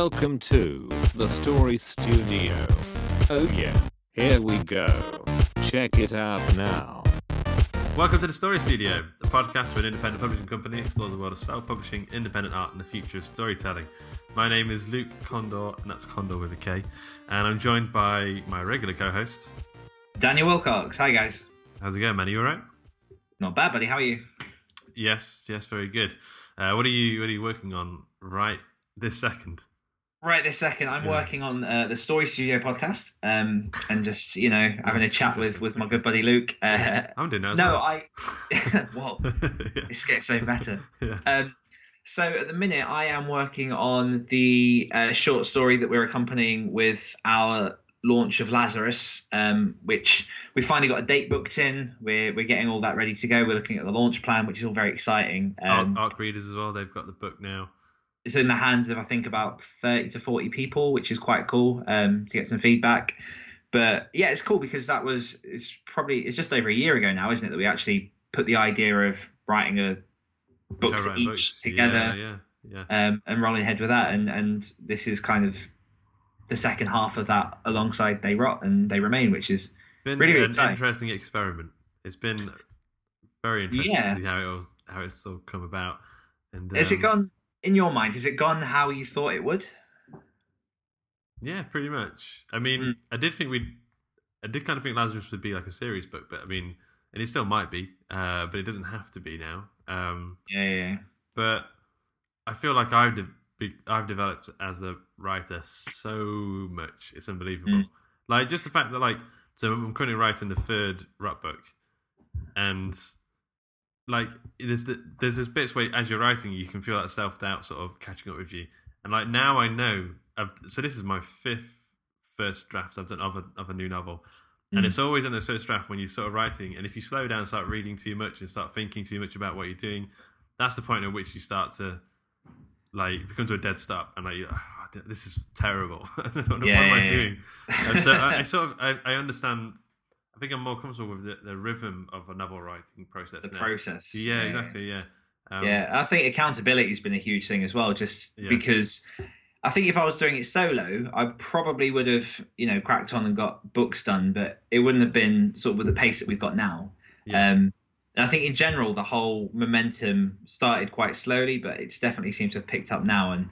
Welcome to the Story Studio. Oh yeah, here we go. Check it out now. Welcome to the Story Studio, a podcast where an independent publishing company explores the world of self-publishing, independent art, and the future of storytelling. My name is Luke Kondor, and that's Kondor with a K, and I'm joined by my regular co-host. Daniel Willcocks. Hi, guys. How's it going, man? Are you all right? Not bad, buddy. How are you? Yes, yes, very good. Uh, what are you What are you working on right this second? Right this second, I'm Yeah. working on uh, the Story Studio podcast, um, and just you know having a chat with with my good buddy Luke. Uh, I'm doing. No, well. I. well, yeah. it's getting so better. yeah. Um, so at the minute, I am working on the uh, short story that we're accompanying with our launch of Lazarus, um, which we finally got a date booked in. We're we're getting all that ready to go. We're looking at the launch plan, which is all very exciting. Um, Arc, Arc readers as well. They've got the book now. It's in the hands of I think about thirty to forty people, which is quite cool um, to get some feedback. But yeah, it's cool because that was it's probably it's just over a year ago now, isn't it, that we actually put the idea of writing a books Co-writing each books. together Yeah, yeah, yeah. um, and rolling ahead with that, and and this is kind of the second half of that alongside They Rot and They Remain, which is been really, really an exciting. interesting experiment. It's been very interesting Yeah. to see how it was, how it's all come about. And has it um, gone in your mind? Has it gone how you thought it would? Yeah, pretty much. I mean, Mm. I did think we, I did kind of think Lazarus would be like a series book, but I mean, and it still might be, uh, but it doesn't have to be now. Um, Yeah, yeah, yeah. but I feel like I've de- I've developed as a writer so much. It's unbelievable. Mm. Like just the fact that like so I'm currently writing the third Rot book, and like there's the, there's this bits where as you're writing you can feel that self doubt sort of catching up with you, and like now I know. I've, so this is my fifth first draft I've done of a of a new novel. And Mm. it's always in the first draft when you're sort of writing, and if you slow down, start reading too much, and start thinking too much about what you're doing, that's the point at which you start to like become to a dead stop and like "Ah, this is terrible I don't know what am Yeah, I yeah, doing and so I, I sort of I, I understand I think I'm more comfortable with the, the rhythm of a novel writing process The now process. yeah, exactly yeah um, yeah, I think accountability has been a huge thing as well, just Yeah. because I think if I was doing it solo, I probably would have, you know, cracked on and got books done, but it wouldn't have been sort of with the pace that we've got now. Yeah. Um, and I think in general, the whole momentum started quite slowly, but it's definitely seems to have picked up now. And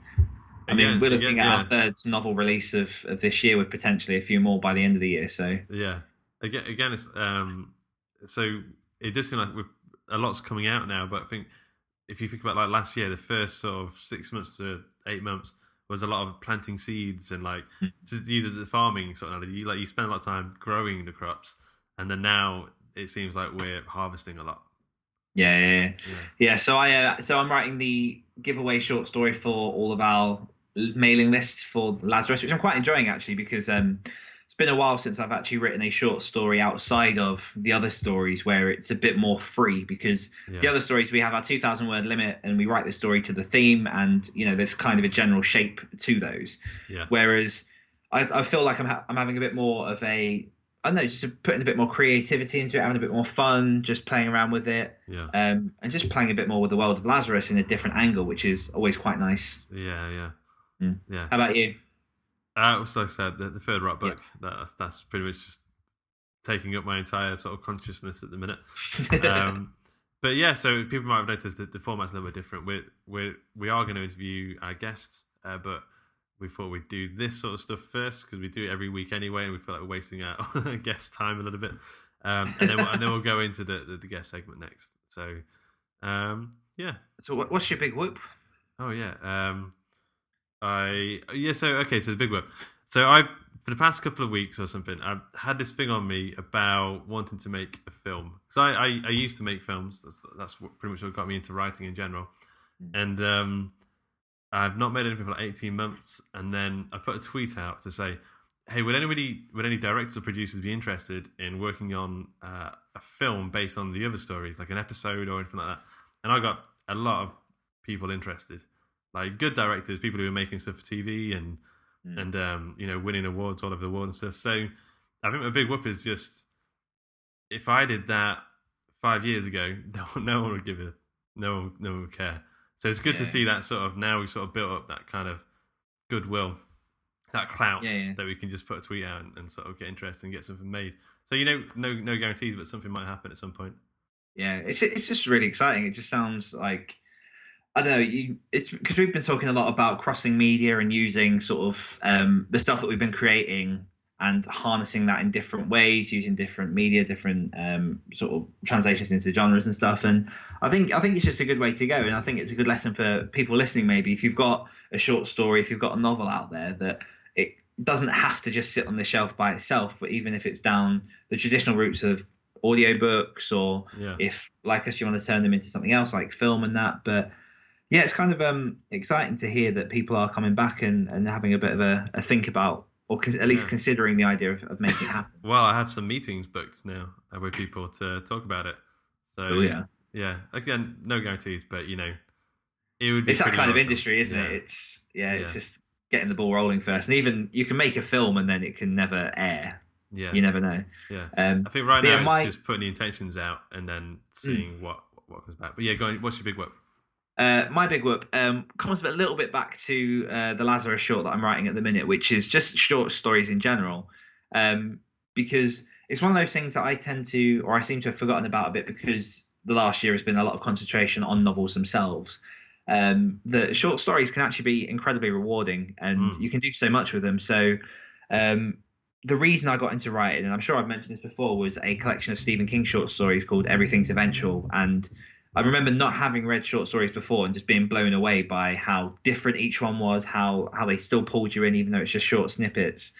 I mean, Again- we're looking again, at yeah. our third novel release of, of this year with potentially a few more by the end of the year. So Yeah. Again, again, it's um. So it does seem like a lot's coming out now, but I think if you think about like last year, the first sort of six months to eight months was a lot of planting seeds and like Hmm. just use it as farming sort of. You like you spend a lot of time growing the crops, and then now it seems like we're harvesting a lot. yeah, yeah, yeah. Yeah. Yeah, so I uh, so I'm writing the giveaway short story for all of our mailing lists for Lazarus, which I'm quite enjoying actually because um, been a while since I've actually written a short story outside of the other stories where it's a bit more free because Yeah. the other stories we have our 2,000 word limit and we write the story to the theme and you know there's kind of a general shape to those. Yeah. Whereas I, I feel like I'm ha- I'm having a bit more of a I don't know, just putting a bit more creativity into it, having a bit more fun, just playing around with it Yeah. um, and just playing a bit more with the world of Lazarus in a different angle, which is always quite nice. Yeah. Yeah. Mm. Yeah. How about you? Uh, so like I said, the, the third Rot book. That's that's pretty much just taking up my entire sort of consciousness at the minute. Um, but yeah, so people might have noticed that the format's a little bit different. We're we we are going to interview our guests, uh, but we thought we'd do this sort of stuff first because we do it every week anyway, and we feel like we're wasting our guest time a little bit. Um, and then we'll, and then we'll go into the, the, the guest segment next. So um, yeah. so, what's your big whoop? Oh yeah. Um, I yeah. So okay. So the big one. So I for the past couple of weeks or something, I've had this thing on me about wanting to make a film because I, I, I used to make films. That's that's pretty much what got me into writing in general, and um, I've not made anything for like eighteen months. And then I put a tweet out to say, "Hey, would anybody, would any directors or producers be interested in working on uh, a film based on the other stories, like an episode or anything like that?" And I got a lot of people interested, like good directors, people who are making stuff for TV and and um, you know winning awards all over the world and stuff. So I think my big whoop is just if I did that five years ago, no, no one would give it, no one, no one would care. So it's good to see that sort of now we've sort of built up that kind of goodwill, that clout Yeah, yeah. that we can just put a tweet out and, and sort of get interested and get something made. So you know, no no guarantees, but something might happen at some point. Yeah, it's it's just really exciting. It just sounds like I don't know. You it's because we've been talking a lot about crossing media and using sort of um, the stuff that we've been creating and harnessing that in different ways, using different media, different um, sort of translations into genres and stuff. And I think I think it's just a good way to go. And I think it's a good lesson for people listening. Maybe if you've got a short story, if you've got a novel out there, that it doesn't have to just sit on the shelf by itself. But even if it's down the traditional routes of audiobooks or Yeah. if like us you want to turn them into something else like film and that but yeah it's kind of um exciting to hear that people are coming back and and having a bit of a, a think about or con- at least Yeah. considering the idea of, of making it happen Well, I have some meetings booked now with people to talk about it. So Oh, yeah. yeah. Again, no guarantees, but you know, it would. Be it's that kind of industry isn't Yeah. it it's yeah, it's just getting the ball rolling first and even you can make a film and then it can never air Yeah, you never know yeah. um I think right now yeah, it's my- just putting the intentions out and then seeing what what comes back. But yeah, go on. What's your big whoop? Uh, my big whoop um, comes a little bit back to uh, the Lazarus short that I'm writing at the minute, which is just short stories in general, um, because it's one of those things that I tend to, or I seem to have forgotten about a bit because the last year has been a lot of concentration on novels themselves. Um, the short stories can actually be incredibly rewarding, and Mm. you can do so much with them. So. Um, the reason I got into writing, and I'm sure I've mentioned this before, was a collection of Stephen King short stories called Everything's Eventual. And I remember not having read short stories before and just being blown away by how different each one was, how how they still pulled you in, even though it's just short snippets.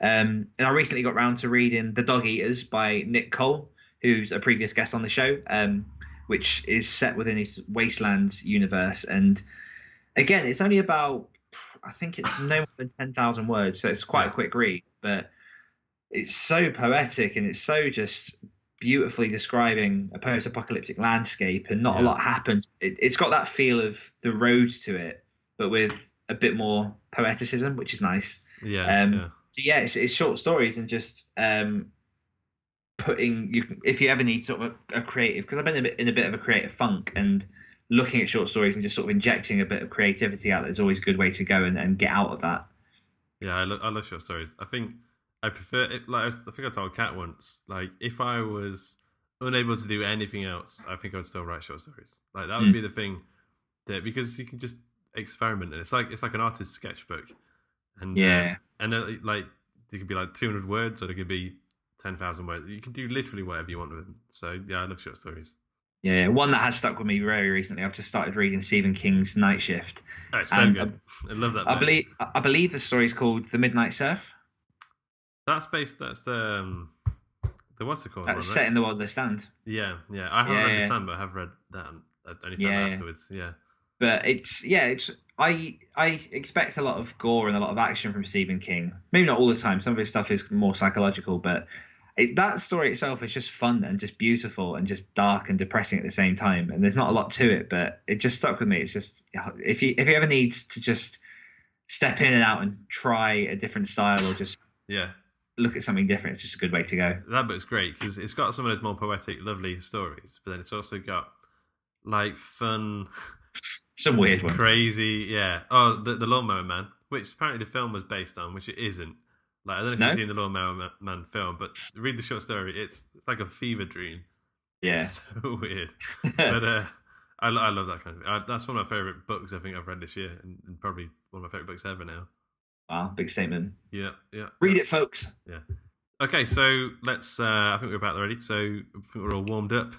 Um, and I recently got round to reading The Dog Eaters by Nick Cole, who's a previous guest on the show, um, which is set within his Wasteland universe. And again, it's only about, I think it's no more than 10,000 words, so it's quite a quick read, but it's so poetic and it's so just beautifully describing a post-apocalyptic landscape and not a lot happens it, it's got that feel of the road to it but with a bit more poeticism which is nice Yeah, um yeah. so yeah it's, it's short stories and just um putting you if you ever need sort of a, a creative because i've been in a, bit, in a bit of a creative funk and looking at short stories and just sort of injecting a bit of creativity out is always a good way to go and, and get out of that Yeah, I, lo- I love short stories. I think I prefer it. Like I think I told Cat once, like if I was unable to do anything else, I think I would still write short stories. Like that would Mm. be the thing that because you can just experiment, and it's like it's like an artist's sketchbook. And Yeah. um, and then like it could be like two hundred words, or it could be ten thousand words. You can do literally whatever you want with them. So yeah, I love short stories. Yeah, one that has stuck with me very recently. I've just started reading Stephen King's Night Shift. Oh, it's so good. I love that. I believe I believe the story's called The Midnight Surf. That's based. That's the um, the what's it called? That's set right? in the world The Stand. Yeah, yeah. I haven't Yeah, read the Stand, but I have read that. and only found yeah. afterwards. Yeah. But it's yeah, it's I I expect a lot of gore and a lot of action from Stephen King. Maybe not all the time. Some of his stuff is more psychological, but it, that story itself is just fun and just beautiful and just dark and depressing at the same time. And there's not a lot to it, but it just stuck with me. It's just if you if you ever need to just step in and out and try a different style or just Yeah. Look at something different, it's just a good way to go. That book's great because it's got some of those more poetic, lovely stories, but then it's also got like fun, Some weird ones. crazy. Yeah. Oh, the, the Lawnmower Man. which apparently the film was based on, which it isn't. Like I don't know if No? you've seen the Lawn Man, Man film, but read the short story. It's it's like a fever dream. Yeah. It's so weird. but uh, I, I love that kind of. Uh, that's one of my favorite books I think I've read this year, and, and probably one of my favorite books ever now. Wow, big statement. Yeah, yeah. Read it, folks. Yeah. Okay, so let's. Uh, I think we're about ready. So I think we're all warmed up,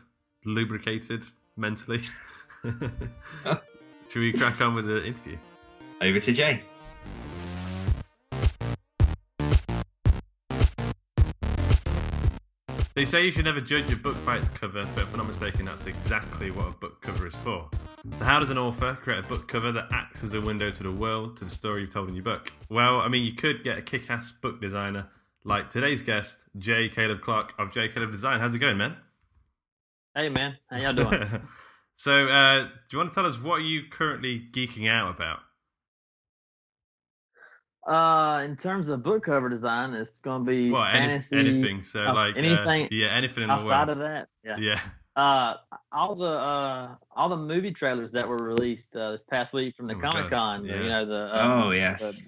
lubricated mentally. Should we crack on with the interview? Over to Jay. They say you should never judge a book by its cover, but if I'm not mistaken, that's exactly what a book cover is for. So, how does an author create a book cover that acts as a window to the world, to the story you've told in your book? Well, I mean, you could get a kick ass book designer like today's guest, J. Caleb Clark of J. Caleb Design. How's it going, man? Hey man, how y'all doing? so, uh, do you want to tell us what are you currently geeking out about? uh, in terms of book cover design, it's going to be Well, fantasy. anything. So, uh, like, uh, anything yeah, anything in the outside world. of that. Yeah. yeah, Uh, all the uh, all the movie trailers that were released uh, this past week from the Oh Comic Con. yeah. You know the uh, Oh yes. the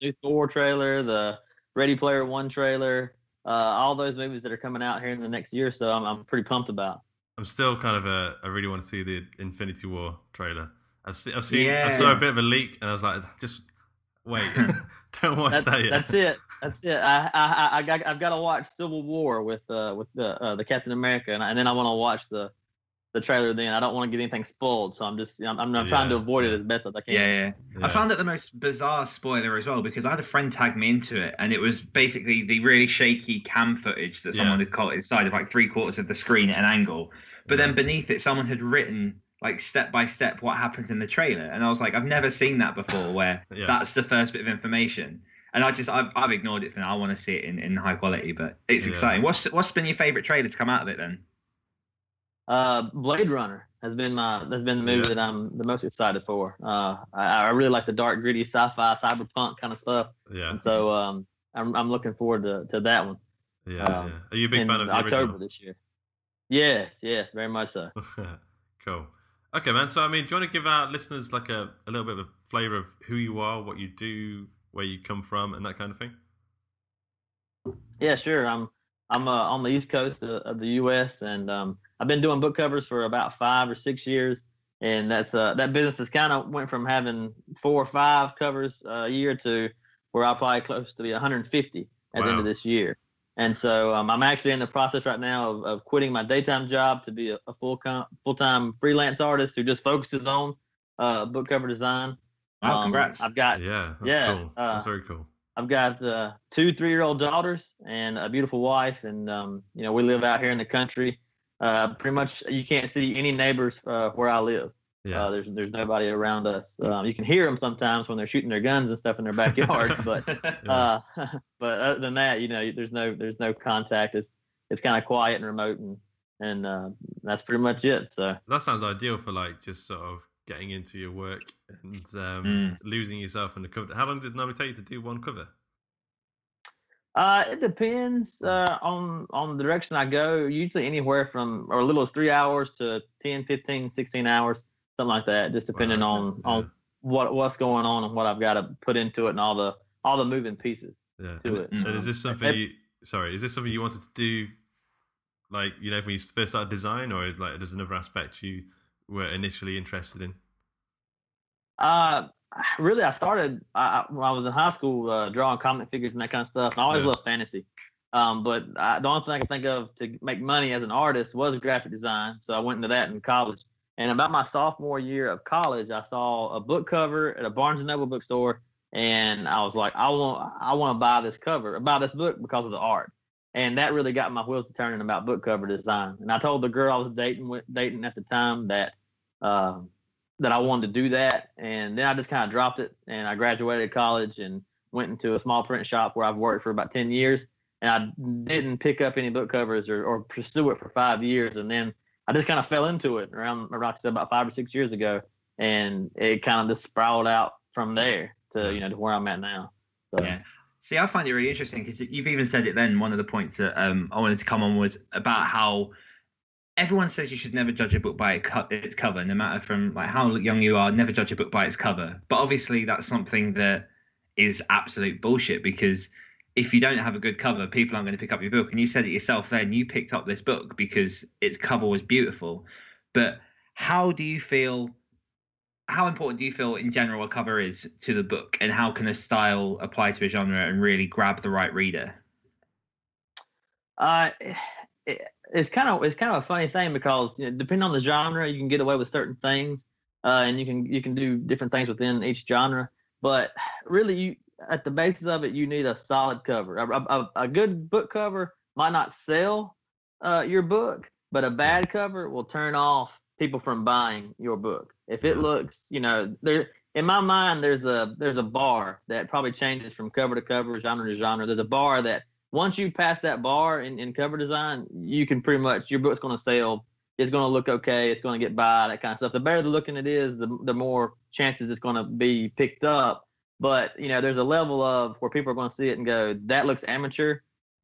new Thor trailer, the Ready Player One trailer, uh, all those movies that are coming out here in the next year. or So I'm I'm pretty pumped about. I'm still kind of a. I really want to see the Infinity War trailer. I've seen. I've seen. I saw a bit of a leak, and I was like, just wait, don't watch That's, that yet. that's it. That's it. I, I I- I got I've got to watch Civil War with uh with the uh, the Captain America, and, I, and then I want to watch the the trailer. Then I don't want to get anything spoiled, so I'm just I'm, I'm, I'm trying to avoid it as best as I can. Yeah, yeah. Yeah. I found it the most bizarre spoiler as well because I had a friend tag me into it, and it was basically the really shaky cam footage that someone Yeah. had caught inside of like three quarters of the screen at an angle. But then beneath it, someone had written like step by step what happens in the trailer, and I was like, I've never seen that before, where Yeah. that's the first bit of information. And I just I've, I've ignored it for now. I want to see it in, in high quality, but it's Yeah. exciting. What's what's been your favorite trailer to come out of it then? Uh, Blade Runner has been my has been the movie Yeah. that I'm the most excited for. Uh, I, I really like the dark, gritty, sci-fi, cyberpunk kind of stuff, yeah, and so um, I'm I'm looking forward to, to that one yeah, um, yeah. Are you a big fan of the October original? this year. Yes, yes, very much so. cool. Okay, man. So, I mean, do you want to give our listeners like a, a little bit of a flavor of who you are, what you do, where you come from, and that kind of thing? Yeah, sure. I'm I'm uh, on the east coast of, of the U.S. and um, I've been doing book covers for about five or six years, and that's uh, that business has kind of went from having four or five covers a year to where I'll probably close to be 150 at the end of this year. And so um, I'm actually in the process right now of, of quitting my daytime job to be a, a full com- full time freelance artist who just focuses on uh, book cover design. Wow, Um, congrats. I've got Yeah, that's yeah, cool. uh, that's very cool. I've got uh, two three year old daughters and a beautiful wife, and um, you know we live out here in the country. Uh, pretty much, you can't see any neighbors uh, where I live. Yeah, Uh, there's there's nobody around us. Um, you can hear them sometimes when they're shooting their guns and stuff in their backyard, but uh, but other than that, you know, there's no there's no contact. It's it's kind of quiet and remote, and and uh, that's pretty much it. So that sounds ideal for like just sort of getting into your work and um, Mm. losing yourself in the cover. How long does it normally take you to do one cover? Uh, it depends uh, on on the direction I go. Usually anywhere from or as little as three hours to 10, 15, 16 hours, something like that, just depending Wow, on okay, on what what's going on and what I've got to put into it and all the all the moving pieces Yeah. to And, it. and is this something you? Sorry, is this something you wanted to do? Like you know, when you first started design, or is like there's another aspect you were initially interested in? Uh, really, I started I, I- when I was in high school uh, drawing comic figures and that kind of stuff. And I always Yeah. loved fantasy. Um, but I, the only thing I could think of to make money as an artist was graphic design. So I went into that in college. And about my sophomore year of college, I saw a book cover at a Barnes and Noble bookstore, and I was like, I want, I want to buy this cover, buy this book because of the art. And that really got my wheels to turning about book cover design. And I told the girl I was dating dating at the time that um, that I wanted to do that. And then I just kind of dropped it. And I graduated college and went into a small print shop where I've worked for about 10 years. And I didn't pick up any book covers or, or pursue it for five years. And then I just kind of fell into it around, like I said, about five or six years ago. And it kind of just spiraled out from there to, you know, to where I'm at now. So, Yeah. See, I find it really interesting because you've even said it then. One of the points that um, I wanted to come on was about how everyone says you should never judge a book by its cover, no matter from like how young you are. Never judge a book by its cover. But obviously, that's something that is absolute bullshit because if you don't have a good cover, people aren't going to pick up your book. And you said it yourself then, you picked up this book because its cover was beautiful. But how do you feel? How important do you feel in general a cover is to the book, and how can a style apply to a genre and really grab the right reader? Uh, it, it's kind of it's kind of a funny thing because you know, depending on the genre, you can get away with certain things, uh, and you can you can do different things within each genre. But really, you at the basis of it, you need a solid cover. A, a, a good book cover might not sell uh, your book, but a bad cover will turn off people from buying your book. If it looks, you know, there in my mind, there's a there's a bar that probably changes from cover to cover, genre to genre. There's a bar that once you pass that bar in, in cover design, you can pretty much your book's going to sell. It's going to look okay. It's going to get by that kind of stuff. The better the looking it is, the the more chances it's going to be picked up. But you know, there's a level of where people are going to see it and go, "That looks amateur,"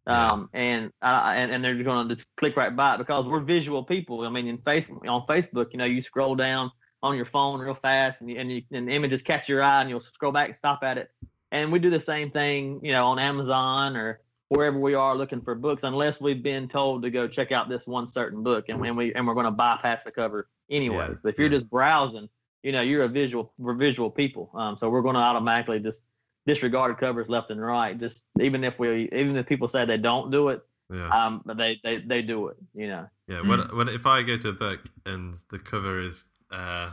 um, and, uh, and and they're going to just click right by it because we're visual people. I mean, in face on Facebook, you know, you scroll down on your phone real fast, and you, and, you, and images catch your eye, and you'll scroll back and stop at it. And we do the same thing, you know, on Amazon or wherever we are looking for books, unless we've been told to go check out this one certain book, and, and we and we're going to bypass the cover anyways. Yeah, but if you're just browsing, you know, you're a visual, we're visual people, um, so we're going to automatically just disregard covers left and right. Just even if we, even if people say they don't do it, Yeah. um, but they they they do it, you know. Yeah, when when if I go to a book and the cover is uh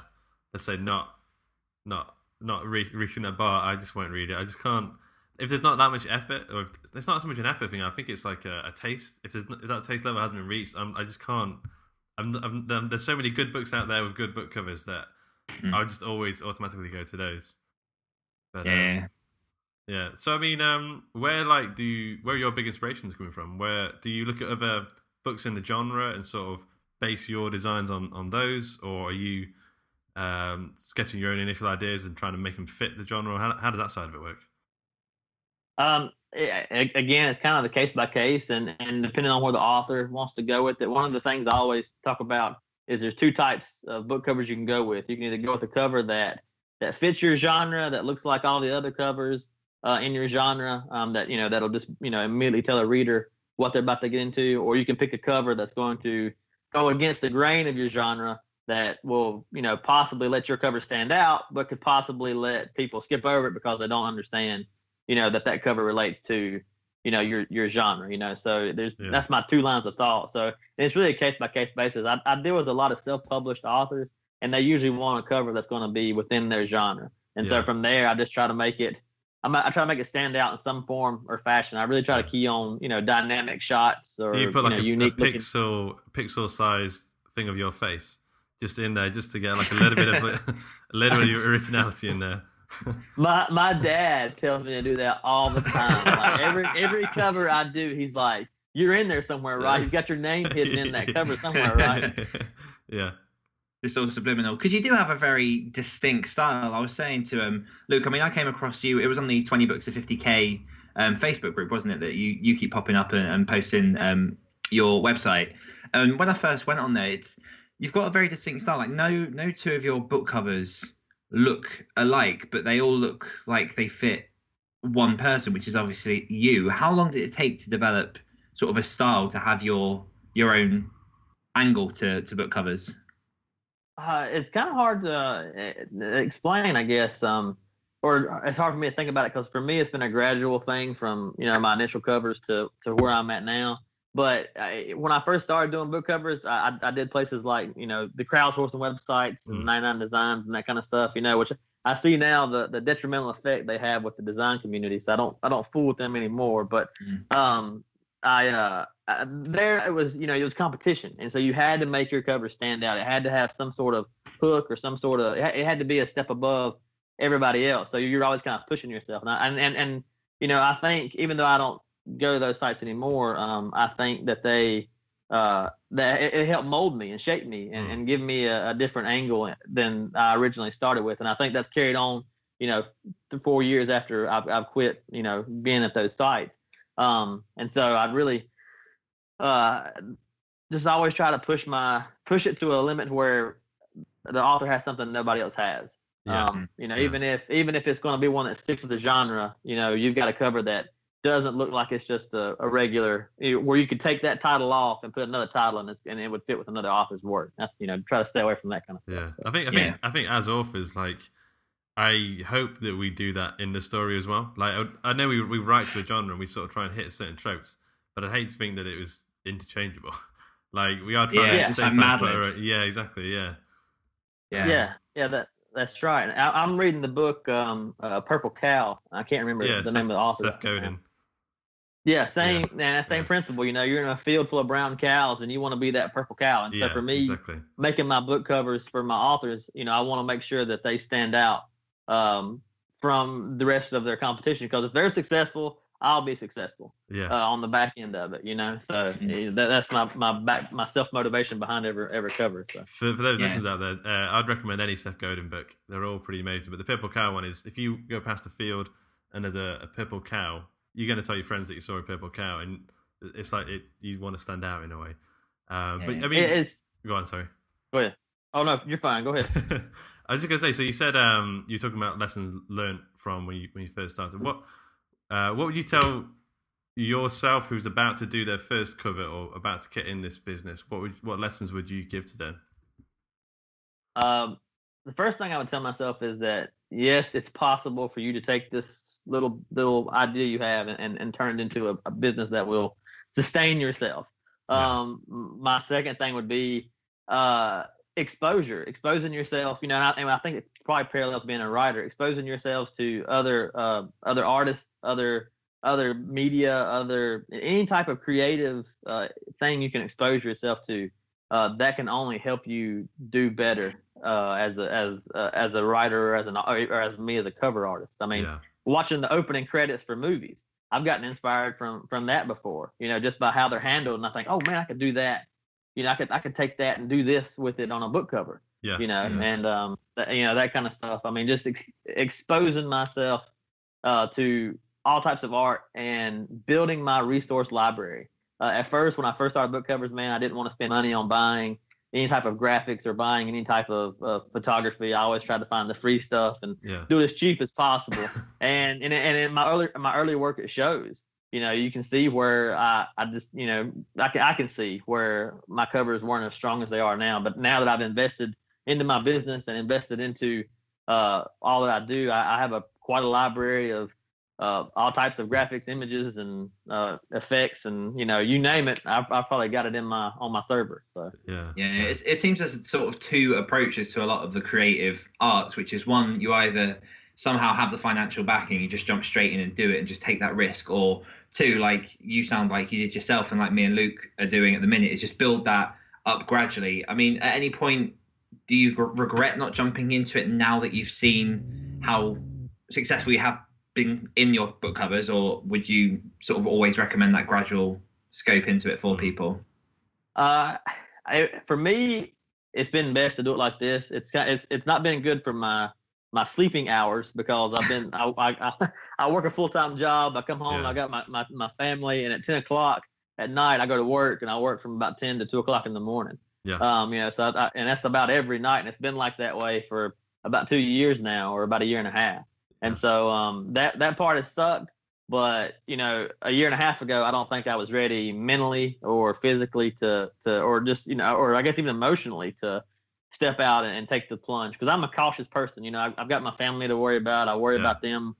let's say not not not re- reaching that bar, I just won't read it. I just can't. If there's not that much effort, or if it's not so much an effort thing, I think it's like a, a taste. If, there's, if that taste level hasn't been reached, I'm, I just can't. I'm, I'm, there's so many good books out there with good book covers that Mm. I'll just always automatically go to those. But, um, Yeah. yeah. So I mean, um, where like do you, where are your big inspirations coming from? Where do you look at other books in the genre and sort of base your designs on on those, or are you um, sketching your own initial ideas and trying to make them fit the genre? How how does that side of it work? Um, a- a- again, it's kind of the case by case, and and depending on where the author wants to go with it. One of the things I always talk about is there's two types of book covers you can go with. You can either go with a cover that that fits your genre, that looks like all the other covers uh, in your genre, um, that you know that'll just you know immediately tell a reader what they're about to get into, or you can pick a cover that's going to go against the grain of your genre that will you know possibly let your cover stand out, but could possibly let people skip over it because they don't understand you know that that cover relates to you know your your genre you know so there's Yeah. that's my two lines of thought so it's really a case by case basis I, I deal with a lot of self-published authors and they usually want a cover that's going to be within their genre and Yeah. so from there i just try to make it I'm, I try to make it stand out in some form or fashion. I really try to key on, you know, dynamic shots or Do you put like know, a, a unique looking. pixel pixel sized thing of your face just in there, just to get like a little bit of a little bit of your originality in there? My my dad tells me to do that all the time. Like every every cover I do, he's like, "You're in there somewhere, right? You've got your name hidden in that cover somewhere, right?" yeah. It's all subliminal because you do have a very distinct style. I was saying to um, Luke, I mean, I came across you. It was on the 20 books to 50k um, Facebook group, wasn't it? That you you keep popping up and, and posting um, your website. And when I first went on there, it's you've got a very distinct style. Like no no two of your book covers look alike, but they all look like they fit one person, which is obviously you. How long did it take to develop sort of a style to have your your own angle to to book covers? Uh, it's kind of hard to uh, explain, I guess. Um, or it's hard for me to think about it because for me, it's been a gradual thing from you know my initial covers to to where I'm at now. But I, when I first started doing book covers, I, I I did places like you know the crowdsourcing websites and Mm. 99 Designs and that kind of stuff. You know, which I see now the the detrimental effect they have with the design community. So I don't I don't fool with them anymore. But Mm. um, I uh uh, there it was you know it was competition and so you had to make your cover stand out it had to have some sort of hook or some sort of it had, it had to be a step above everybody else so you're always kind of pushing yourself and I, and, and and you know i think even though i don't go to those sites anymore um i think that they uh that it, it helped mold me and shape me and, Mm. and give me a, a different angle than i originally started with and i think that's carried on you know th- four years after i've, I've quit you know being at those sites um and so I'd really uh, just always try to push my push it to a limit where the author has something nobody else has. Yeah. Um, you know, Yeah. even if even if it's going to be one that sticks with the genre, you know, you've got to cover that doesn't look like it's just a, a regular you where you could take that title off and put another title in it, and it would fit with another author's work. That's you know, try to stay away from that kind of Yeah, stuff. I think I think I think as authors, like I hope that we do that in the story as well. Like I, I know we we write to a genre and we sort of try and hit certain tropes, but I hate to think that it was interchangeable. like we are trying Yeah, to it's stay like tight, Mad but, Libs. yeah, exactly, yeah, Yeah. yeah, yeah, that that's right. I, I'm reading the book um, uh, Purple Cow. I can't remember yeah. the Seth, name of the author. Seth Godin. Yeah, same Yeah, and that same yeah. principle. You know, you're in a field full of brown cows, and you want to be that purple cow. And Yeah, so for me, exactly. making my book covers for my authors, you know, I want to make sure that they stand out um, from the rest of their competition. Because if they're successful, I'll be successful. Yeah, uh, on the back end of it. You know, so eh, that, that's my my back my self motivation behind every every cover. So For, for those Yeah. listeners out there, uh, I'd recommend any Seth Godin book. They're all pretty amazing. But the Purple Cow one is if you go past a field and there's a, a purple cow, you're going to tell your friends that you saw a purple cow, and it's like it, you want to stand out in a way. Um, But I mean, it's go on, sorry. go ahead. Oh no, you're fine. Go ahead. I was just going to say. So you said um, you're talking about lessons learned from when you when you first started. What uh, what would you tell yourself who's about to do their first cover or about to get in this business? What would what lessons would you give to them? Um, the first thing I would tell myself is that yes, it's possible for you to take this little little idea you have and, and, and turn it into a, a business that will sustain yourself. Yeah. Um, my second thing would be uh, exposure, exposing yourself. You know, and I, and I think it probably parallels being a writer, exposing yourselves to other uh, other artists, other other media, other any type of creative uh, thing you can expose yourself to uh, that can only help you do better uh, as a as uh, as a writer or as an or as me as a cover artist. I mean, yeah, watching the opening credits for movies, I've gotten inspired from from that before. You know, just by how they're handled, and I think, oh man, I could do that. You know, I could I could take that and do this with it on a book cover. yeah, You know, yeah. and um, that, you know that kind of stuff. I mean, just ex- exposing myself uh, to all types of art and building my resource library. Uh, at first, when I first started book covers, man, I didn't want to spend money on buying any type of graphics or buying any type of uh, photography. I always try to find the free stuff and yeah. do it as cheap as possible. and and and in my early my early work, it shows. You know, you can see where I, I just you know I can I can see where my covers weren't as strong as they are now. But now that I've invested into my business and invested into uh, all that I do, I, I have a quite a library of uh, all types of graphics, images, and uh, effects, and you know, you name it. I've, I've probably got it in my on my server. So Yeah, Yeah, it's, it seems there's sort of two approaches to a lot of the creative arts, which is one, you either somehow have the financial backing, you just jump straight in and do it and just take that risk, or two, like you sound like you did yourself and like me and Luke are doing at the minute, is just build that up gradually. I mean, at any point, do you gr- regret not jumping into it now that you've seen how successful you have been in your book covers, or would you sort of always recommend that gradual scope into it for people? Uh, I, for me, it's been best to do it like this. It's it's it's not been good for my my sleeping hours because I've been I I, I, I work a full time job. I come home, Yeah. I got my, my my family, and at ten o'clock at night I go to work, and I work from about ten to two o'clock in the morning. Yeah. Um, you know, so I, and that's about every night, and it's been like that way for about two years now, or about a year and a half. And so um, that that part has sucked. But you know, a year and a half ago, I don't think I was ready mentally or physically to to, or just you know, or I guess even emotionally to step out and, and take the plunge. Because I'm a cautious person. You know, I, I've got my family to worry about. I worry Yeah. about them.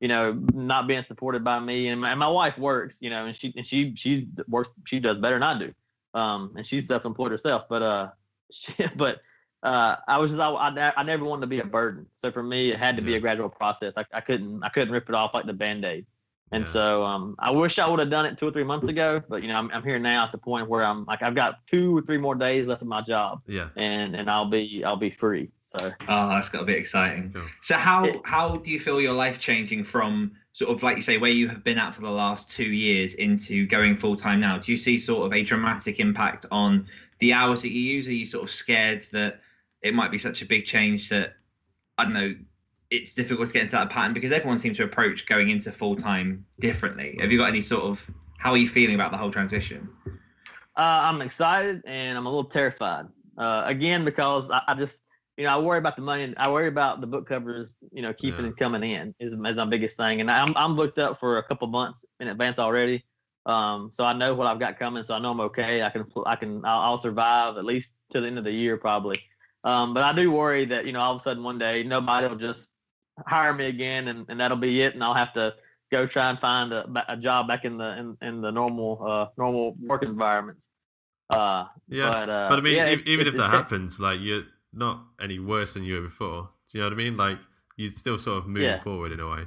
You know, not being supported by me, and my, and my wife works. You know, and she and she she works. She does better than I do. Um, and she's self-employed herself. But uh, she, but uh, I was just I, I, I never wanted to be a burden. So for me, it had to be a gradual process. I, I couldn't I couldn't rip it off like the band-aid. And Yeah. so um, I wish I would have done it two or three months ago, but you know I'm, I'm here now at the point where I'm like I've got two or three more days left of my job, yeah. and and I'll be I'll be free. So Oh, that's got to be exciting. Cool. So how It- how do you feel your life changing from sort of like you say where you have been at for the last two years into going full time now? Do you see sort of a dramatic impact on the hours that you use? Are you sort of scared that it might be such a big change that I don't know? It's difficult to get into that pattern because everyone seems to approach going into full time differently. Have you got any sort of how are you feeling about the whole transition? uh, I'm excited and I'm a little terrified. Uh, again, because I, I just you know, I worry about the money. I worry about the book covers, you know, keeping Yeah. it coming in is, is my biggest thing. And I'm I'm booked up for a couple months in advance already. Um, so I know what I've got coming. So I know I'm okay. I can I can I'll, I'll survive at least to the end of the year probably. Um, but I do worry that you know all of a sudden one day nobody will just hire me again and, and that'll be it, and I'll have to go try and find a, a job back in the in, in the normal uh, normal work environments. Uh, Yeah, but, uh, but I mean, yeah, e- it's- even it's- if that happens, like you're not any worse than you were before. Do you know what I mean? Like you still sort of moving Yeah. forward in a way.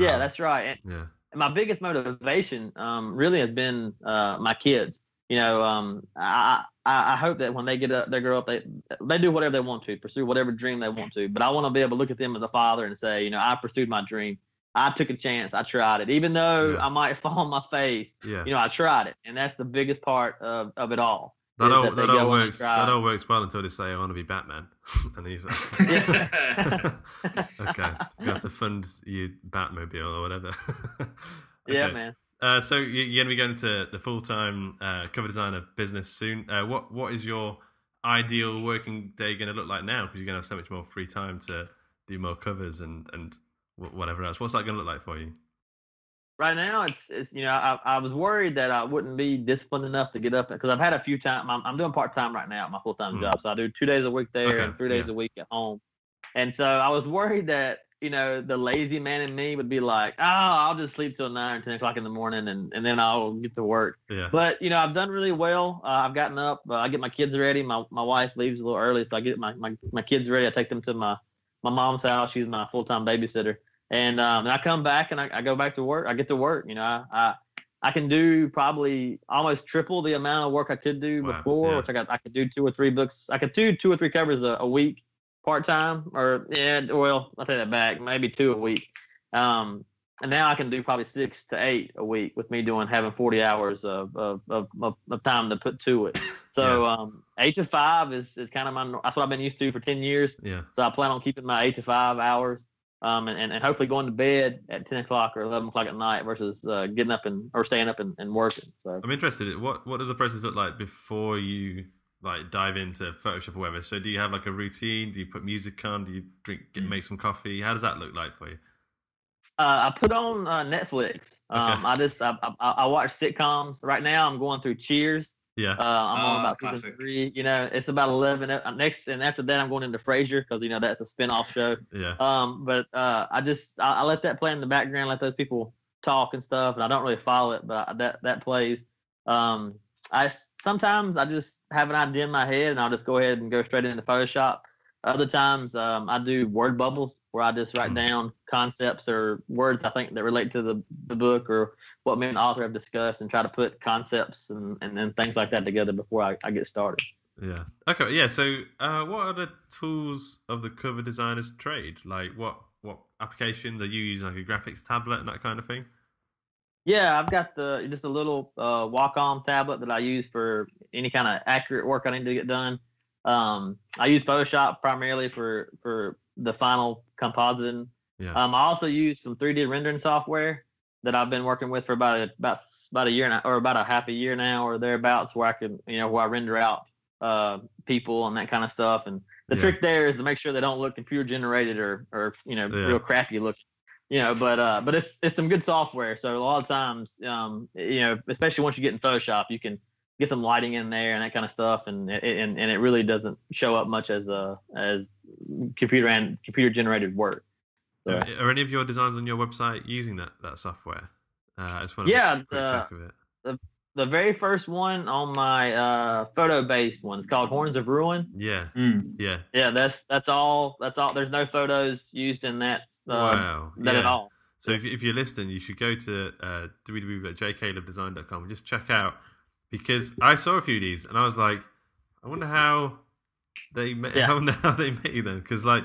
Yeah, Um, that's right. And, yeah. and my biggest motivation um, really has been uh, my kids. You know, um, I, I I hope that when they get up, they grow up, they they do whatever they want to, pursue whatever dream they want to. But I want to be able to look at them as a father and say, you know, I pursued my dream. I took a chance. I tried it, even though Yeah. I might fall on my face. Yeah. You know, I tried it, and that's the biggest part of, of it all. That all that that all works. That all works well until they say I want to be Batman, and he's like, okay, you have to fund your Batmobile or whatever. Yeah, man. Uh, so you- you're going to be going into the full time uh, cover designer business soon. Uh, what what is your ideal working day going to look like now? Because you're going to have so much more free time to do more covers and and whatever else. What's that going to look like for you? right now it's it's you know I, I was worried that I wouldn't be disciplined enough to get up because I've had a few times I'm, I'm doing part time right now at my full time Mm. job so I do two days a week there Okay, and three days yeah. a week at home and so I was worried that you know the lazy man in me would be like oh I'll just sleep till nine or ten o'clock in the morning and and then I'll get to work Yeah, but you know I've done really well uh, I've gotten up uh, I get my kids ready my my wife leaves a little early so I get my my, my kids ready I take them to my my mom's house she's my full time babysitter and um, and I come back and I, I go back to work. I get to work. You know, I, I I can do probably almost triple the amount of work I could do Wow, before, yeah. which I got. I could do two or three books. I could do two or three covers a, a week, part time, or yeah. Well, I'll take that back. Maybe two a week. Um, and now I can do probably six to eight a week with me doing having forty hours of of of, of, time to put to it. So um, eight to five is is kind of my. That's what I've been used to for ten years. yeah. So I plan on keeping my eight to five hours, um, and, and, and hopefully going to bed at ten o'clock or eleven o'clock at night versus uh, getting up and or staying up and, and working. So I'm interested. What what does the process look like before you like dive into Photoshop or whatever? So do you have like a routine? Do you put music on? Do you drink Mm. get, make some coffee? How does that look like for you? uh, I put on uh, Netflix. Um, Okay. I just I, I, I watch sitcoms. Right now, I'm going through Cheers. Yeah, Uh, I'm on Ah, about season three. You know, it's about eleven. Next, and after that, I'm going into Frasier because you know that's a spin-off show. yeah, Um, but uh, I just I, I let that play in the background, let those people talk and stuff, and I don't really follow it, but I, that that plays. Um, I sometimes I just have an idea in my head, and I'll just go ahead and go straight into Photoshop. Other times, um, I do word bubbles where I just write Mm. down concepts or words I think that relate to the, the book or what me and the author have discussed, and try to put concepts and, and, and things like that together before I, I get started. yeah. Okay, yeah. So, uh, what are the tools of the cover designer's trade? Like, what what application? Are you using like a graphics tablet and that kind of thing? Yeah, I've got the just a little uh, Wacom tablet that I use for any kind of accurate work I need to get done. Um, I use Photoshop primarily for for the final compositing. Yeah, Um, I also use some 3D rendering software that I've been working with for about a, about about a year now, or about a half a year now, or thereabouts, where I can you know where I render out uh, people and that kind of stuff. And the Yeah. trick there is to make sure they don't look computer generated or or you know Yeah. real crappy looking. You know, but uh, but it's it's some good software. So a lot of times, um, you know, especially once you get in Photoshop, you can get some lighting in there and that kind of stuff, and it, and and it really doesn't show up much as a as computer and computer generated work. So- Are, any of your designs on your website using that that software? Uh, I just want to Yeah, the- it. the very first one on my uh, photo based one is called Horns of Ruin. Yeah, Mm. yeah. Yeah, that's that's all. That's all. There's no photos used in that. Uh, wow. That yeah. at all. So if, if you're listening, you should go to uh, www.jcalebdesign.com and just check out because I saw a few of these and I was like, I wonder how they ma- Yeah. I wonder how they made them because like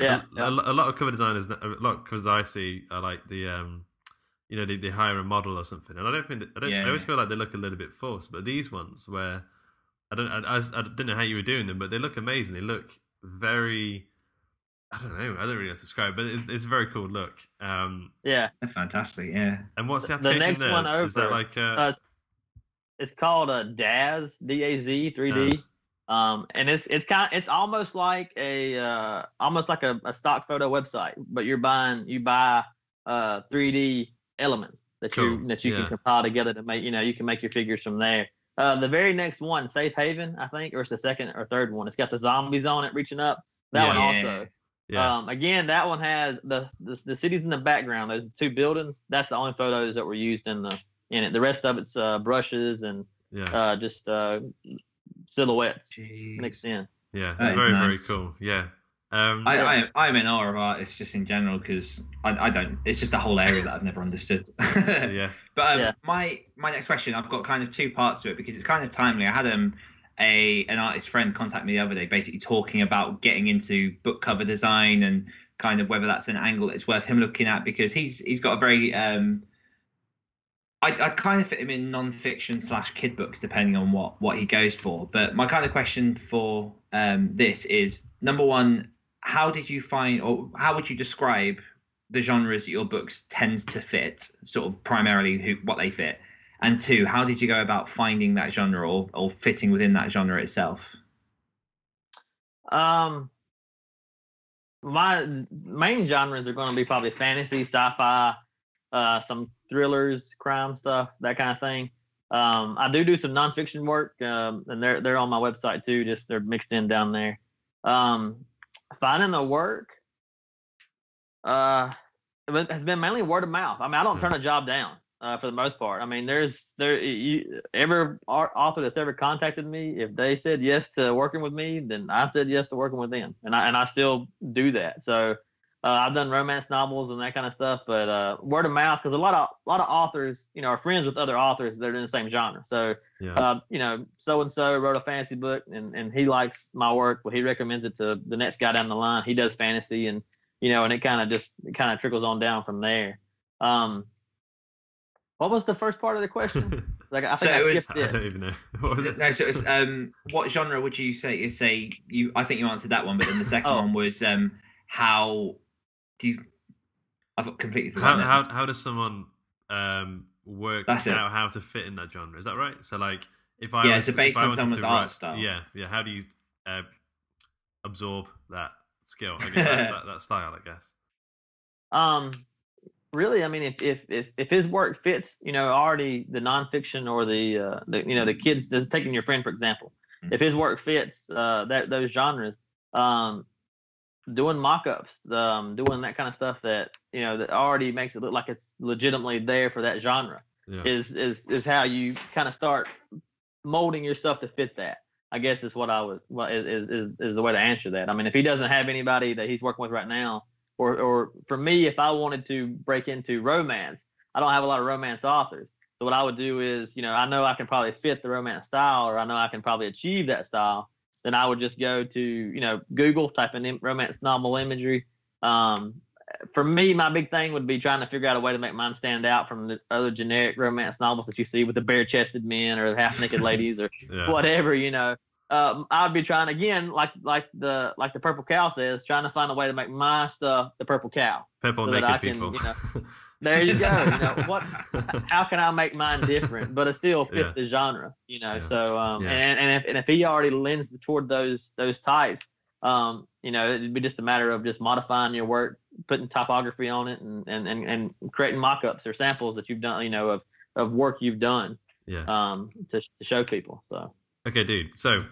Yeah. a, a lot of cover designers, a lot of covers I see are like the, um, you know, they, they hire a model or something, and I don't think that, I don't. Yeah, I always yeah. feel like they look a little bit forced. But these ones where I don't, I, I, I didn't know how you were doing them, but they look amazing. They look very. I don't know. I don't really know how to describe, but it's, it's a very cool look. Um, Yeah. They're fantastic. Yeah. and what's the The next there? one over. Is that like uh, uh, it's called a DAZ, D A Z, 3D. Daz? Um, and it's it's kind of, it's almost like a uh, almost like a, a stock photo website, but you're buying you buy uh 3D elements that you that you yeah. can compile together to make you know you can make your figures from there. Uh, the very next one, Safe Haven, I think, or it's the second or third one. It's got the zombies on it reaching up. That one also. Yeah. Um, again, that one has the, the the cities in the background. Those two buildings. That's the only photos that were used in the in it. The rest of it's uh, brushes and yeah. uh, just uh, silhouettes Jeez. mixed in. yeah. that is Very, very cool. Yeah. Um, I, I, I'm in awe of artists just in general because I, I don't. It's just a whole area that I've never understood. yeah. But um, Yeah. my my next question, I've got kind of two parts to it because it's kind of timely. I had um a an artist friend contact me the other day, basically talking about getting into book cover design and kind of whether that's an angle that's worth him looking at because he's he's got a very um. I I kind of fit him in non-fiction slash kid books depending on what what he goes for. But my kind of question for um this is number one, how did you find or how would you describe the genres that your books tend to fit, sort of primarily who what they fit, and two, how did you go about finding that genre or, or fitting within that genre itself? Um, my main genres are going to be probably fantasy, sci-fi, uh, some thrillers, crime stuff, that kind of thing. Um, I do do some nonfiction work, um, and they're they're on my website too. Just they're mixed in down there. Um, finding the work, uh, has been mainly word of mouth. I mean, I don't turn a job down uh, for the most part. I mean, there's there you every author that's ever contacted me, if they said yes to working with me, then I said yes to working with them, and I and I still do that. So uh, I've done romance novels and that kind of stuff, but uh, word of mouth because a lot of a lot of authors, you know, are friends with other authors that are in the same genre. So Yeah. uh, you know, so and so wrote a fantasy book and, and he likes my work. Well, he recommends it to the next guy down the line. He does fantasy and, you know, and it kind of just kind of trickles on down from there. Um, what was the first part of the question? Like, I think So I it was- skipped I don't even know. What was it? No, so it's um, what genre would you say is say you? I think you answered that one, but then the second Oh. one was um, how do you? I've completely How, forgotten. it. how, how does someone um, work That's it. out how to fit in that genre? Is that right? So, like, if I Yeah, was, so based on wanted someone's to art write- style. Yeah, yeah. How do you uh, absorb that skill? I guess, that, that, that style, I guess. Um, really, I mean, if if if if his work fits, you know, already the nonfiction or the uh, the you know the kids, taking your friend for example, if his work fits uh, that those genres, um, doing mock-ups, um, doing that kind of stuff that you know that already makes it look like it's legitimately there for that genre Yeah. is is is how you kind of start molding your stuff to fit that. I guess is what I would well, is is is the way to answer that. I mean, if he doesn't have anybody that he's working with right now, or or for me, if I wanted to break into romance, I don't have a lot of romance authors. So what I would do is, you know, I know I can probably fit the romance style, or I know I can probably achieve that style. Then I would just go to you know Google, type in romance novel imagery. Um, for me, my big thing would be trying to figure out a way to make mine stand out from the other generic romance novels that you see with the bare-chested men or the half-naked ladies or Yeah. whatever. You know, um, I'd be trying again, like like the like the purple cow says, trying to find a way to make my stuff the purple cow. Purple so that I can, people. you know, there you go. You know what? How can I make mine different, but it still fit Yeah. the genre? You know. Yeah. So um, Yeah. and and if and if he already lends toward those those types, um, you know, it'd be just a matter of just modifying your work, putting typography on it, and and and, and creating mock-ups or samples that you've done, you know, of of work you've done yeah. um, to to show people. So Okay, dude. So,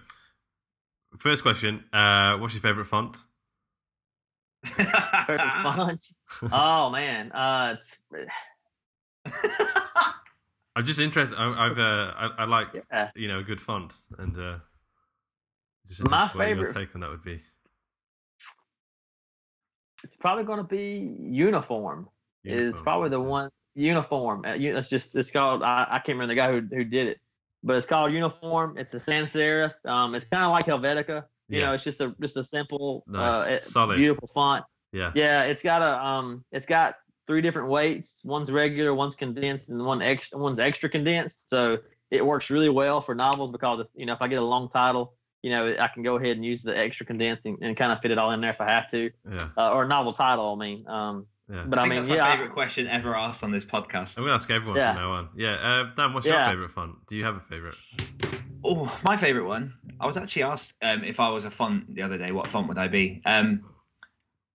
first question: uh, What's your favorite font? Perfect font. Oh man, uh, it's I'm just interested. I, I've uh, I, I like yeah. you know a good font, and uh, just My what your favorite- take on that would be. it's probably going to be uniform. Uniform, probably the one uniform. Uh, It's just it's called. I, I can't remember the guy who who did it, but it's called uniform. It's a sans serif. Um, it's kind of like Helvetica. You Yeah. know, it's just a just a simple, Nice. uh, it- Solid. beautiful font. Yeah. Yeah, it's got a um, it's got three different weights. One's regular, one's condensed, and one extra, one's extra condensed. So it works really well for novels because if you know if I get a long title, you know I can go ahead and use the extra condensed and, and kind of fit it all in there if I have to, Yeah. uh, or a novel title. I mean, um, Yeah. but I I, think mean, that's my yeah, I- favorite question ever asked on this podcast. I'm gonna ask everyone Yeah. from now on. Yeah. Uh, Dan, what's Yeah. your favorite font? Do you have a favorite? Oh, my favorite one. I was actually asked um, if I was a font the other day. What font would I be? Um,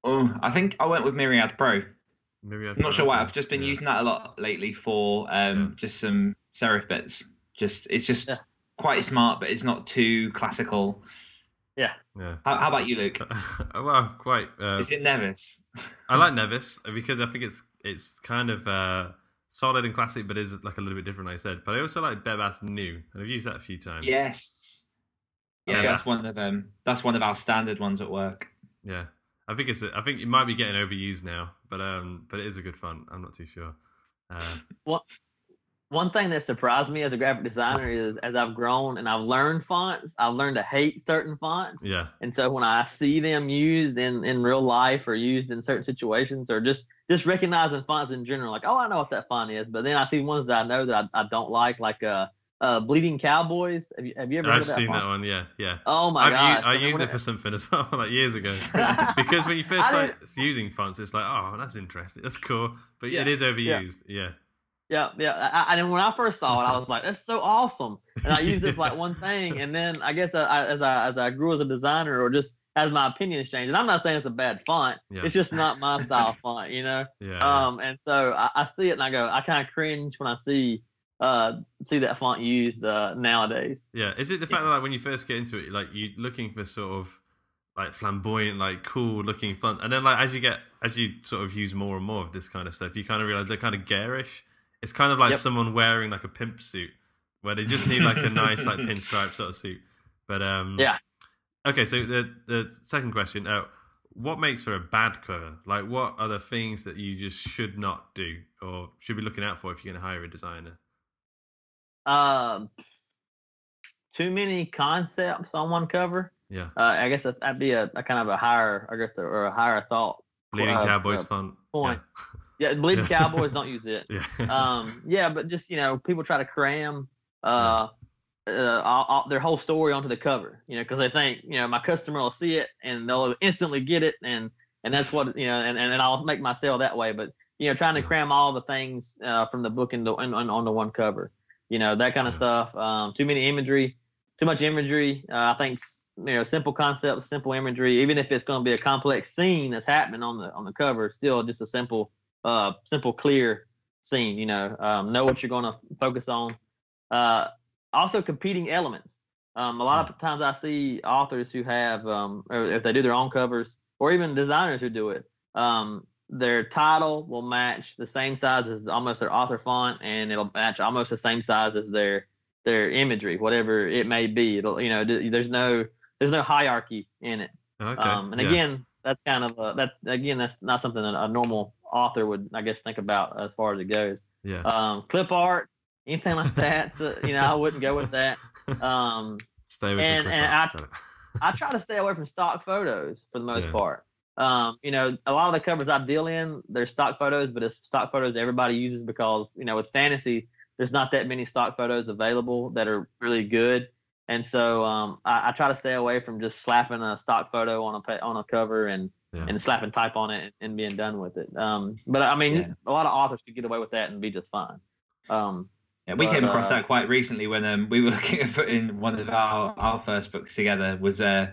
oh, I think I went with Myriad Pro. Maybe I'm not sure why. I've just been using that a lot lately for um, just some serif bits. Just it's just Yeah. quite smart, but it's not too classical. yeah. Yeah. How, how about you, Luke? well, I'm quite. Uh, Is it Nevis? I like Nevis because I think it's it's kind of uh, solid and classic, but is like a little bit different, like I said. But I also like Bebas Neue, and I've used that a few times. Yes. Yeah, Yeah, that's that's- one of um that's one of our standard ones at work. Yeah. I think it's. I think it might be getting overused now, but um, but it is a good font. I'm not too sure. Uh, One one thing that surprised me as a graphic designer is as I've grown and I've learned fonts, I've learned to hate certain fonts. yeah. And so when I see them used in, in real life or used in certain situations or just just recognizing fonts in general, like, oh, I know what that font is. But then I see ones that I know that I, I don't like, like uh, uh, Bleeding Cowboys. Have you, have you ever I've that seen that one. Yeah, yeah. Oh my I've I used it for something as well, like years ago. because when you first I start using fonts, it's like, oh, that's interesting, that's cool, but Yeah, it is overused. Yeah, Yeah, yeah. I, I, and when I first saw it, I was like, "That's so awesome!" And I used it for like one thing, and then I guess I, I, as I as I grew as a designer, or just as my opinions changed, and I'm not saying it's a bad font. Yeah. It's just not my style font, you know. yeah. Um, and so I, I see it and I go, I kind of cringe when I see uh see that font used uh nowadays. Yeah, is it the fact that like when you first get into it, like you're looking for sort of like flamboyant, like cool looking font, and then like as you get as you sort of use more and more of this kind of stuff, you kind of realize they're kind of garish. It's kind of like Yep. someone wearing like a pimp suit, where they just need like a nice like pinstripe sort of suit. But um, Yeah. Okay, so the the second question, uh, what makes for a bad cover? Like, what are the things that you just should not do or should be looking out for if you're going to hire a designer? Um, too many concepts on one cover. Yeah, Uh, I guess that- that'd be a, a kind of a higher, I guess, or a higher thought. Bleeding uh, Cowboys uh, font. point. Yeah, Bleeding Yeah. Cowboys don't use it. Yeah. um, yeah, but just you know, people try to cram uh, uh, all, all, their whole story onto the cover, you know, because they think you know my customer will see it and they'll instantly get it, and and that's what you know, and, and, and I'll make my sale that way. But you know, trying to Yeah. cram all the things uh, from the book into in, on, onto one cover, you know, that kind of stuff. Um, too many imagery, too much imagery. Uh, I think you know, simple concepts, simple imagery, even if it's going to be a complex scene that's happening on the on the cover, still just a simple uh, simple, clear scene. You know, um, know what you're going to focus on. Uh, also, competing elements. Um, a lot of times, I see authors who have, um, or if they do their own covers, or even designers who do it. Um, their title will match the same size as almost their author font, and it'll match almost the same size as their their imagery, whatever it may be. It'll, you know, there's no there's no hierarchy in it. Okay. Um, and yeah. again, that's kind of a, that again, that's not something that a normal author would, I guess, think about as far as it goes. yeah. Um, clip art, anything like that, so, you know, I wouldn't go with that. Um, Stay with and- and I-. I try to stay away from stock photos for the most Yeah. part. Um, you know, a lot of the covers I deal in, they're stock photos, but it's stock photos everybody uses because you know with fantasy, there's not that many stock photos available that are really good. And so um, I, I try to stay away from just slapping a stock photo on a on a cover and Yeah. and slapping type on it and being done with it. Um, but I mean, Yeah. a lot of authors could get away with that and be just fine. Um, Yeah, we But, came across uh, that quite recently when um, we were looking at putting one of our, our first books together. Was uh,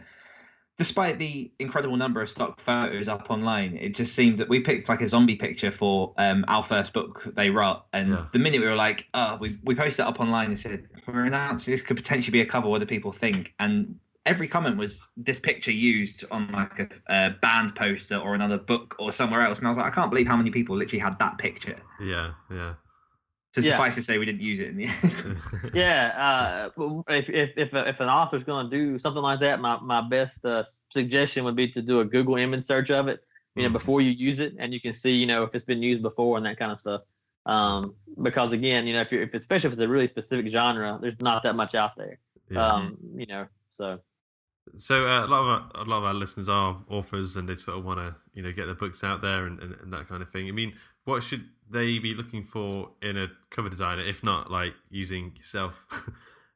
despite the incredible number of stock photos up online, it just seemed that we picked like a zombie picture for um, our first book they wrote, and Yeah. the minute we were like, "Oh, we we posted it up online and said we're announcing this could potentially be a cover. What do people think?" and Every comment was this picture used on like a, a band poster or another book or somewhere else, and I was like, I can't believe how many people literally had that picture. Yeah, yeah. So Yeah. suffice to say, we didn't use it in the end. yeah, uh, if if if, if an author's going to do something like that, my my best uh, suggestion would be to do a Google image search of it, you know, Mhm. before you use it, and you can see, you know, if it's been used before and that kind of stuff. Um, because again, you know, if you if especially if it's a really specific genre, there's not that much out there. yeah. Um, you know, so So uh, a lot of our, a lot of our listeners are authors, and they sort of want to you know get their books out there and, and, and that kind of thing. I mean, what should they be looking for in a cover designer, if not like using yourself?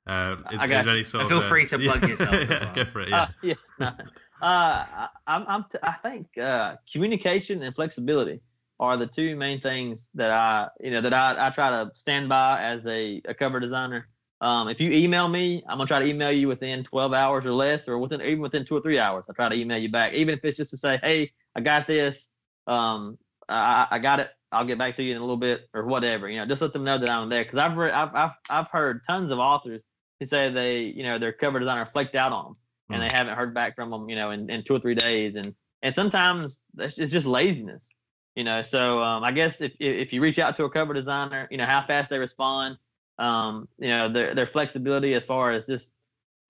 uh, is, I got there any sort And of, feel free to plug yeah, yourself yeah, well. go for it. Yeah, Uh, yeah. no. Uh, I, I'm, I'm t- I think uh, communication and flexibility are the two main things that I, you know, that I, I try to stand by as a, a cover designer. Um, if you email me, I'm gonna try to email you within 12 hours or less, or within even within two or three hours. I try to email you back, even if it's just to say, "Hey, I got this. Um, I, I got it. I'll get back to you in a little bit, or whatever." You know, just let them know that I'm there. Because I've read, I've, I've I've heard tons of authors who say they, you know, their cover designer flaked out on them and they haven't heard back from them, you know, in, in two or three days. And and sometimes that's it's just laziness, you know. So um, I guess if if if you reach out to a cover designer, you know how fast they respond, um, you know their their flexibility as far as just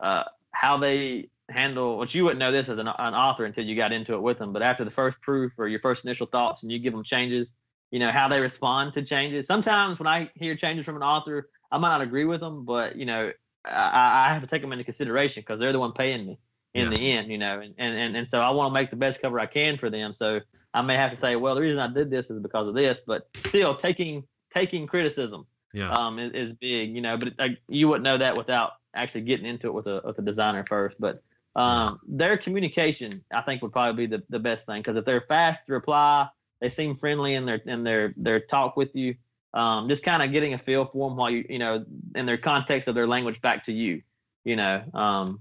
uh, how they handle. Which you wouldn't know this as an, an author until you got into it with them. But after the first proof or your first initial thoughts, and you give them changes, you know how they respond to changes. Sometimes when I hear changes from an author, I might not agree with them, but you know I, I have to take them into consideration because they're the one paying me in Yeah. the end, you know, and, and, and, and so I want to make the best cover I can for them. So I may have to say, well, the reason I did this is because of this, but still taking, taking criticism, yeah, um, is, is big, you know, but like, you wouldn't know that without actually getting into it with a, with a designer first, but, um, their communication, I think would probably be the, the best thing. Cause if they're fast to reply, they seem friendly in their, in their, their talk with you. Um, just kind of getting a feel for them while you, you know, in their context of their language back to you, you know, um,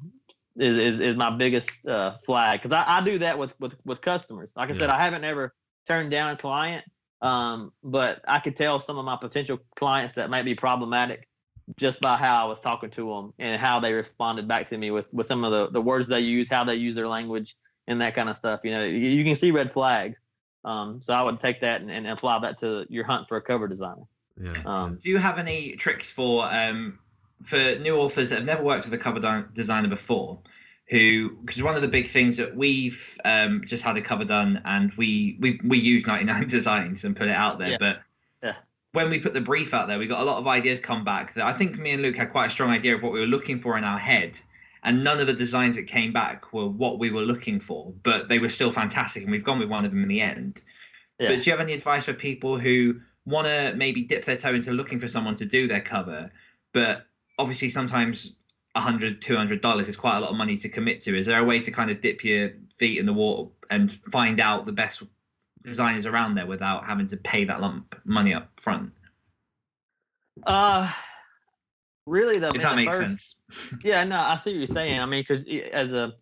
is, is, is my biggest uh, flag because I, I do that with, with with customers. Like I said, I haven't ever turned down a client, um, but I could tell some of my potential clients that might be problematic just by how I was talking to them and how they responded back to me with with some of the the words they use, how they use their language, and that kind of stuff. You know, you, you can see red flags. Um, so I would take that and, and apply that to your hunt for a cover designer. yeah. Um, Do you have any tricks for um, for new authors that have never worked with a cover designer before? Who, because one of the big things that we've um, just had a cover done, and we we we use 99 designs and put it out there. Yeah. But Yeah. when we put the brief out there, we got a lot of ideas come back that I think me and Luke had quite a strong idea of what we were looking for in our head. And none of the designs that came back were what we were looking for, but they were still fantastic. And we've gone with one of them in the end. yeah. But do you have any advice for people who want to maybe dip their toe into looking for someone to do their cover, but obviously sometimes a hundred, two hundred dollars is quite a lot of money to commit to. Is there a way to kind of dip your feet in the water and find out the best designers around there without having to pay that lump money up front? Uh, really though, If man, that makes first- sense. Yeah, no, I see what you're saying. I mean, because as a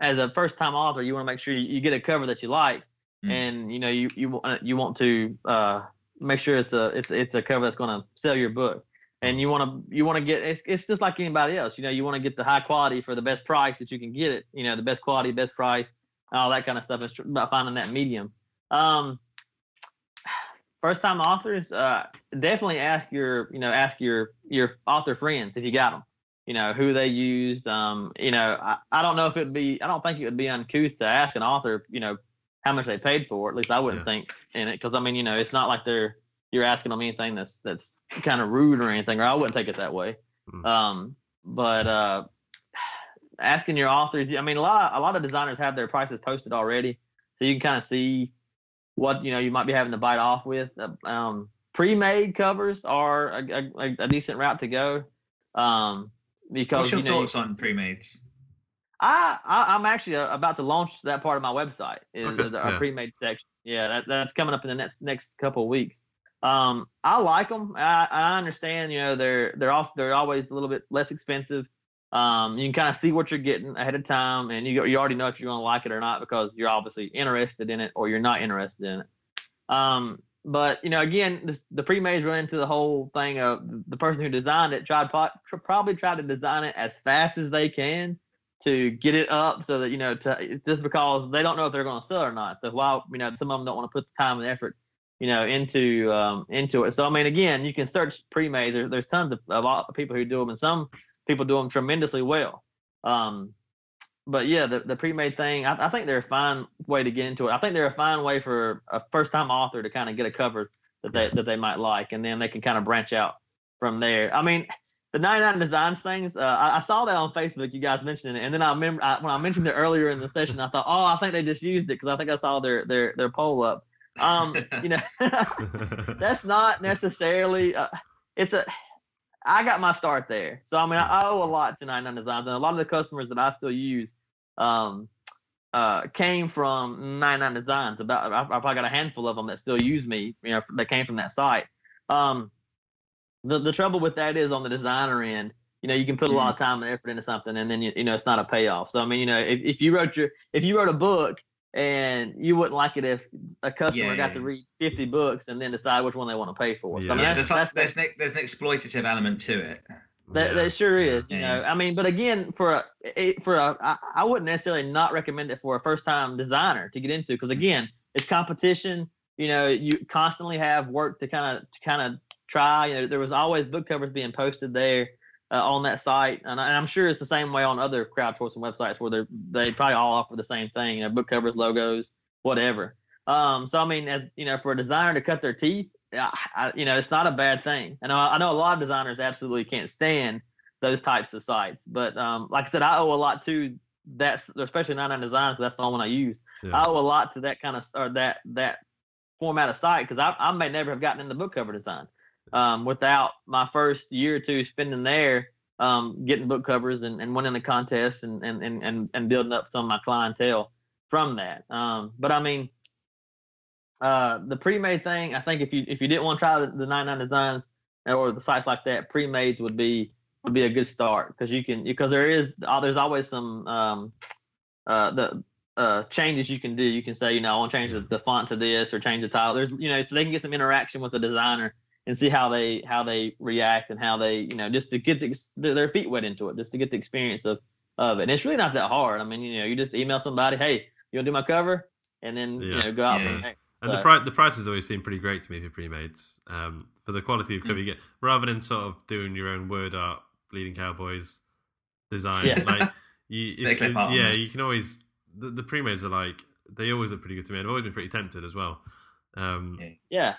as a first time author, you want to make sure you, get a cover that you like, Mm. and you know you you want you want to uh, make sure it's a it's it's a cover that's going to sell your book, and you want to you want to get it's it's just like anybody else. You know, you want to get the high quality for the best price that you can get it. You know, the best quality, best price, all that kind of stuff. It's about finding that medium. Um, first time authors, uh, definitely ask your you know ask your your author friends if you got them you know who they used um you know I, I don't know if it'd be i don't think it would be uncouth to ask an author you know how much they paid for it at least i wouldn't Yeah. think in it because i mean you know it's not like they're you're asking them anything that's that's kind of rude or anything or i wouldn't take it that way Mm. um but uh asking your authors. I mean, a lot a lot of designers have their prices posted already, so you can kind of see what you know you might be having to bite off with. Uh, um, pre-made covers are a, a, a, decent route to go. Um, because What's your you know, thoughts on pre-mades? I, I am actually uh, about to launch that part of my website is, Okay, is our yeah. pre-made section. Yeah, that, that's coming up in the next next couple of weeks. Um, I like them. I, I understand. You know, they're they're also they're always a little bit less expensive. Um, you can kind of see what you're getting ahead of time, and you you already know if you're going to like it or not because you're obviously interested in it or you're not interested in it. Um, but you know, again, this, the pre-mades run into the whole thing of the person who designed it tried tr- probably tried to design it as fast as they can to get it up so that you know to just because they don't know if they're going to sell or not. So while you know some of them don't want to put the time and effort you know into um, into it. So I mean, again, you can search pre-mades. There, there's tons of, of people who do them, and some people do them tremendously well. Um, but yeah, the, the pre-made thing, I, I think they're a fine way to get into it. I think they're a fine way for a first-time author to kind of get a cover that they that they might like, and then they can kind of branch out from there. I mean, the 99 designs things, uh, I, I saw that on Facebook. You guys mentioned it, and then I remember I, when I mentioned it earlier in the session, I thought, oh, I think they just used it because I think I saw their their their poll up. Um, you know, that's not necessarily. Uh, it's a. I got my start there, so I mean, I owe a lot to 99 Designs, and a lot of the customers that I still use, um, uh, came from 99 Designs. About I, I probably got a handful of them that still use me. You know, that came from that site. Um, the the trouble with that is on the designer end. You know, you can put a lot of time and effort into something, and then you, you know it's not a payoff. So I mean, you know, if, if you wrote your if you wrote a book and you wouldn't like it if a customer Yeah, got to read 50 books and then decide which one they want to pay for. So, I mean, Yeah, that's, there's, that's, there's, an, there's an exploitative element to it. that, that sure is, you know. I mean, but again, for a for a, I, I wouldn't necessarily not recommend it for a first time designer to get into because again, it's competition. You know, you constantly have work to kind of to kind of try. You know, there was always book covers being posted there uh, on that site, and, I, and I'm sure it's the same way on other crowdsourcing websites where they they probably all offer the same thing. You know, book covers, logos, whatever. Um, so I mean, as you know, for a designer to cut their teeth, I, I, you know, it's not a bad thing. And I, I know a lot of designers absolutely can't stand those types of sites. But um, like I said, I owe a lot to that, especially 99 Designs. That's the only one I use. Yeah. I owe a lot to that kind of or that that format of site because I, I may never have gotten into book cover design um, without my first year or two spending there um, getting book covers and, and winning the contest and, and, and, and, building up some of my clientele from that. Um, but I mean, uh, the pre-made thing, I think if you if you didn't want to try the, the 99 designs or the sites like that, pre-mades would be would be a good start because you can because there is uh, there's always some um, uh, the uh, changes you can do. You can say you know I want to change the, the font to this or change the title. There's you know so they can get some interaction with the designer and see how they how they react and how they you know just to get the, their feet wet into it just to get the experience of of it. And it's really not that hard. I mean you know you just email somebody hey you want to do my cover and then you Yeah. know go out Yeah. from there. And the, But- pri- the prices always seem pretty great to me for pre-mades. Um, for the quality of cover you get, rather than sort of doing your own word art, bleeding cowboys design. Yeah. Like you, They it's- clip art on yeah, you can always the, the pre-mades are like they always look pretty good to me. I've always been pretty tempted as well. Um, Yeah.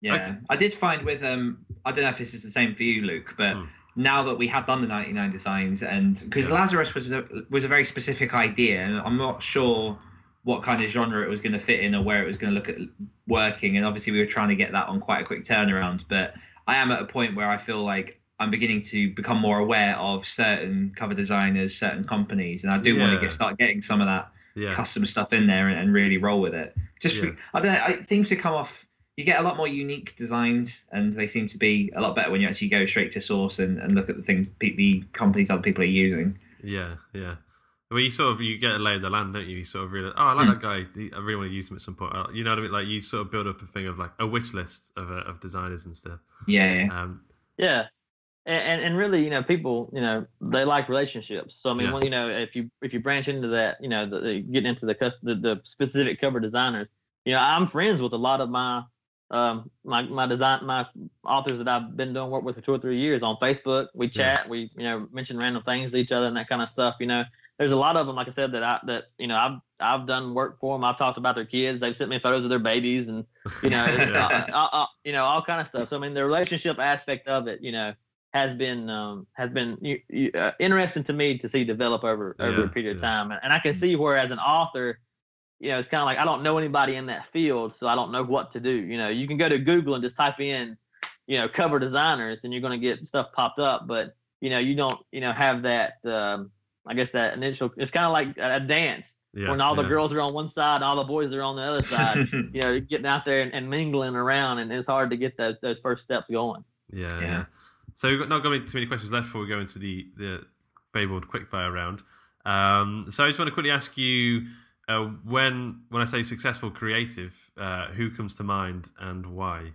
Yeah Yeah, I did find with um, I don't know if this is the same for you, Luke, but Hmm. now that we have done the ninety nine designs, and because Yeah. Lazarus was a was a very specific idea, and I'm not sure what kind of genre it was going to fit in or where it was going to look at working, and obviously we were trying to get that on quite a quick turnaround. But I am at a point where I feel like I'm beginning to become more aware of certain cover designers, certain companies, and I do want to get start getting some of that yeah, custom stuff in there and, and really roll with it. Just Yeah. I don't know. It seems to come off. You get a lot more unique designs, and they seem to be a lot better when you actually go straight to source and, and look at the things pe- the companies other people are using. yeah, yeah. Well, you sort of you get a lay of the land, don't you? You sort of realize, oh, I like that guy. I really want to use him at some point. Uh, You know what I mean? Like you sort of build up a thing of like a wish list of uh, of designers and stuff. Yeah, yeah. Um, Yeah, and, and and really, you know, people, you know, they like relationships. So I mean, Yeah. well, you know, if you if you branch into that, you know, the, the, getting into the, cus- the the specific cover designers, you know, I'm friends with a lot of my um my my design my authors that I've been doing work with for two or three years on Facebook. We Yeah. chat, we you know mention random things to each other and that kind of stuff. You know, there's a lot of them, like I said, that I that you know I've I've done work for them. I've talked about their kids. They've sent me photos of their babies and you know Yeah. uh, uh, uh, you know all kind of stuff. So I mean, the relationship aspect of it, you know, has been um, has been uh, interesting to me to see develop over over Yeah, a period of time, and, and I can see where as an author, you know, it's kind of like I don't know anybody in that field, so I don't know what to do. You know, you can go to Google and just type in, you know, cover designers, and you're going to get stuff popped up, but you know, you don't you know have that. Um, I guess that initial. It's kind of like a a dance Yeah, when all the girls are on one side and all the boys are on the other side. you know, getting out there and, and mingling around, and it's hard to get those those first steps going. Yeah, Yeah. yeah. So we've got not got too many questions left before we go into the the fabled quickfire round. Um, so I just want to quickly ask you uh, when when I say successful creative, uh, who comes to mind and why?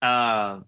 Uh,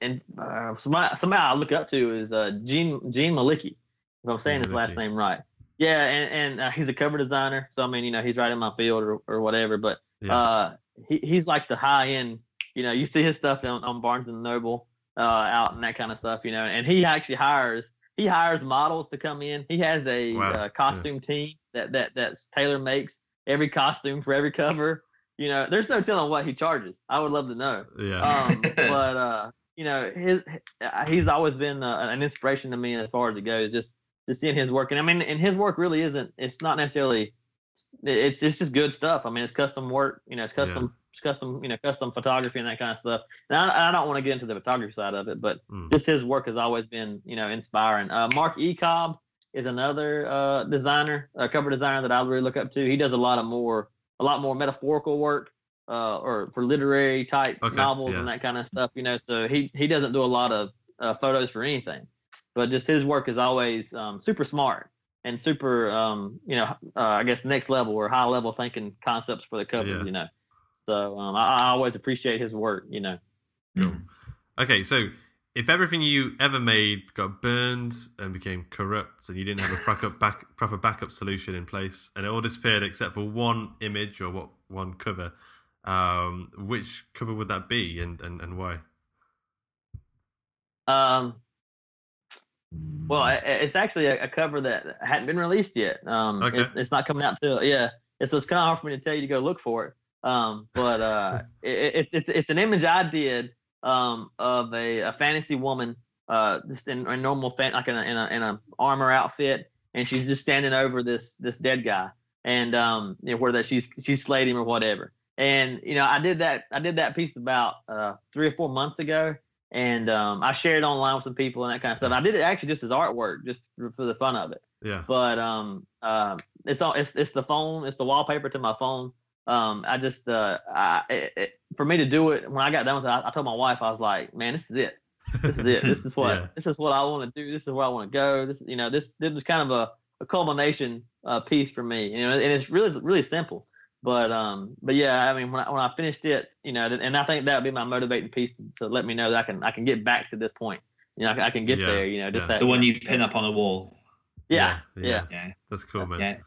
and uh, somebody, somebody I look up to is uh, Gene Gene Mollica. If I'm saying his last name right. Yeah, and and uh, he's a cover designer. So I mean, you know, he's right in my field or, or whatever. But Yeah. uh, he he's like the high end. You know, you see his stuff on, on Barnes and Noble, uh, out and that kind of stuff. You know, and he actually hires he hires models to come in. He has a Wow, uh, costume team that that that's tailor makes every costume for every cover. You know, there's no telling what he charges. I would love to know. yeah, Um, but uh, you know, his he's always been uh, an inspiration to me as far as it goes. Just just seeing his work, and I mean, and his work really isn't. It's not necessarily. It's it's just good stuff. I mean, it's custom work. You know, it's custom, it's custom. You know, custom photography and that kind of stuff. And I, I don't want to get into the photography side of it, but Mm. just his work has always been, you know, inspiring. Uh, Mark E. Cobb is another uh, designer, a cover designer that I really look up to. He does a lot of more, a lot more metaphorical work, uh, or for literary type Okay, novels yeah. and that kind of stuff. You know, so he he doesn't do a lot of uh, photos for anything, but just his work is always um, super smart and super, um, you know, uh, I guess next level or high level thinking concepts for the cover. Yeah. You know, so um, I, I always appreciate his work. You know. Cool. Okay, so if everything you ever made got burned and became corrupt, and you didn't have a proper back, proper backup solution in place, and it all disappeared except for one image or what one cover, um, which cover would that be, and and, and why? Um, well, it's actually a, cover that hadn't been released yet. Um, Okay. it- it's not coming out till yeah. It's, so it's kind of hard for me to tell you to go look for it. Um, but uh, it, it, it's it's an image I did um of a, a fantasy woman uh just in a normal fan like in a, in a in a armor outfit, and she's just standing over this this dead guy, and um you know, where that she's she's slayed him or whatever. And you know, I did that I did that piece about uh three or four months ago, and um, I shared it online with some people and that kind of stuff. I did it actually just as artwork, just for, for the fun of it. Yeah, But um, uh, it's all it's it's the phone, it's the wallpaper to my phone. Um, I just uh, I, it, it, for me to do it when I got done with it, I, I told my wife I was like, man, this is it. This is it. This is what Yeah. this is what I want to do. This is where I want to go. This you know this this was kind of a, a culmination uh, piece for me. You know, and it's really really simple. But um, but yeah, I mean, when I, when I finished it, you know, and I think that would be my motivating piece to, to let me know that I can I can get back to this point. You know, I, can- I can get Yeah, there. You know, just yeah. that, the one you pin up on the wall. yeah, yeah, yeah. Yeah. that's cool, man.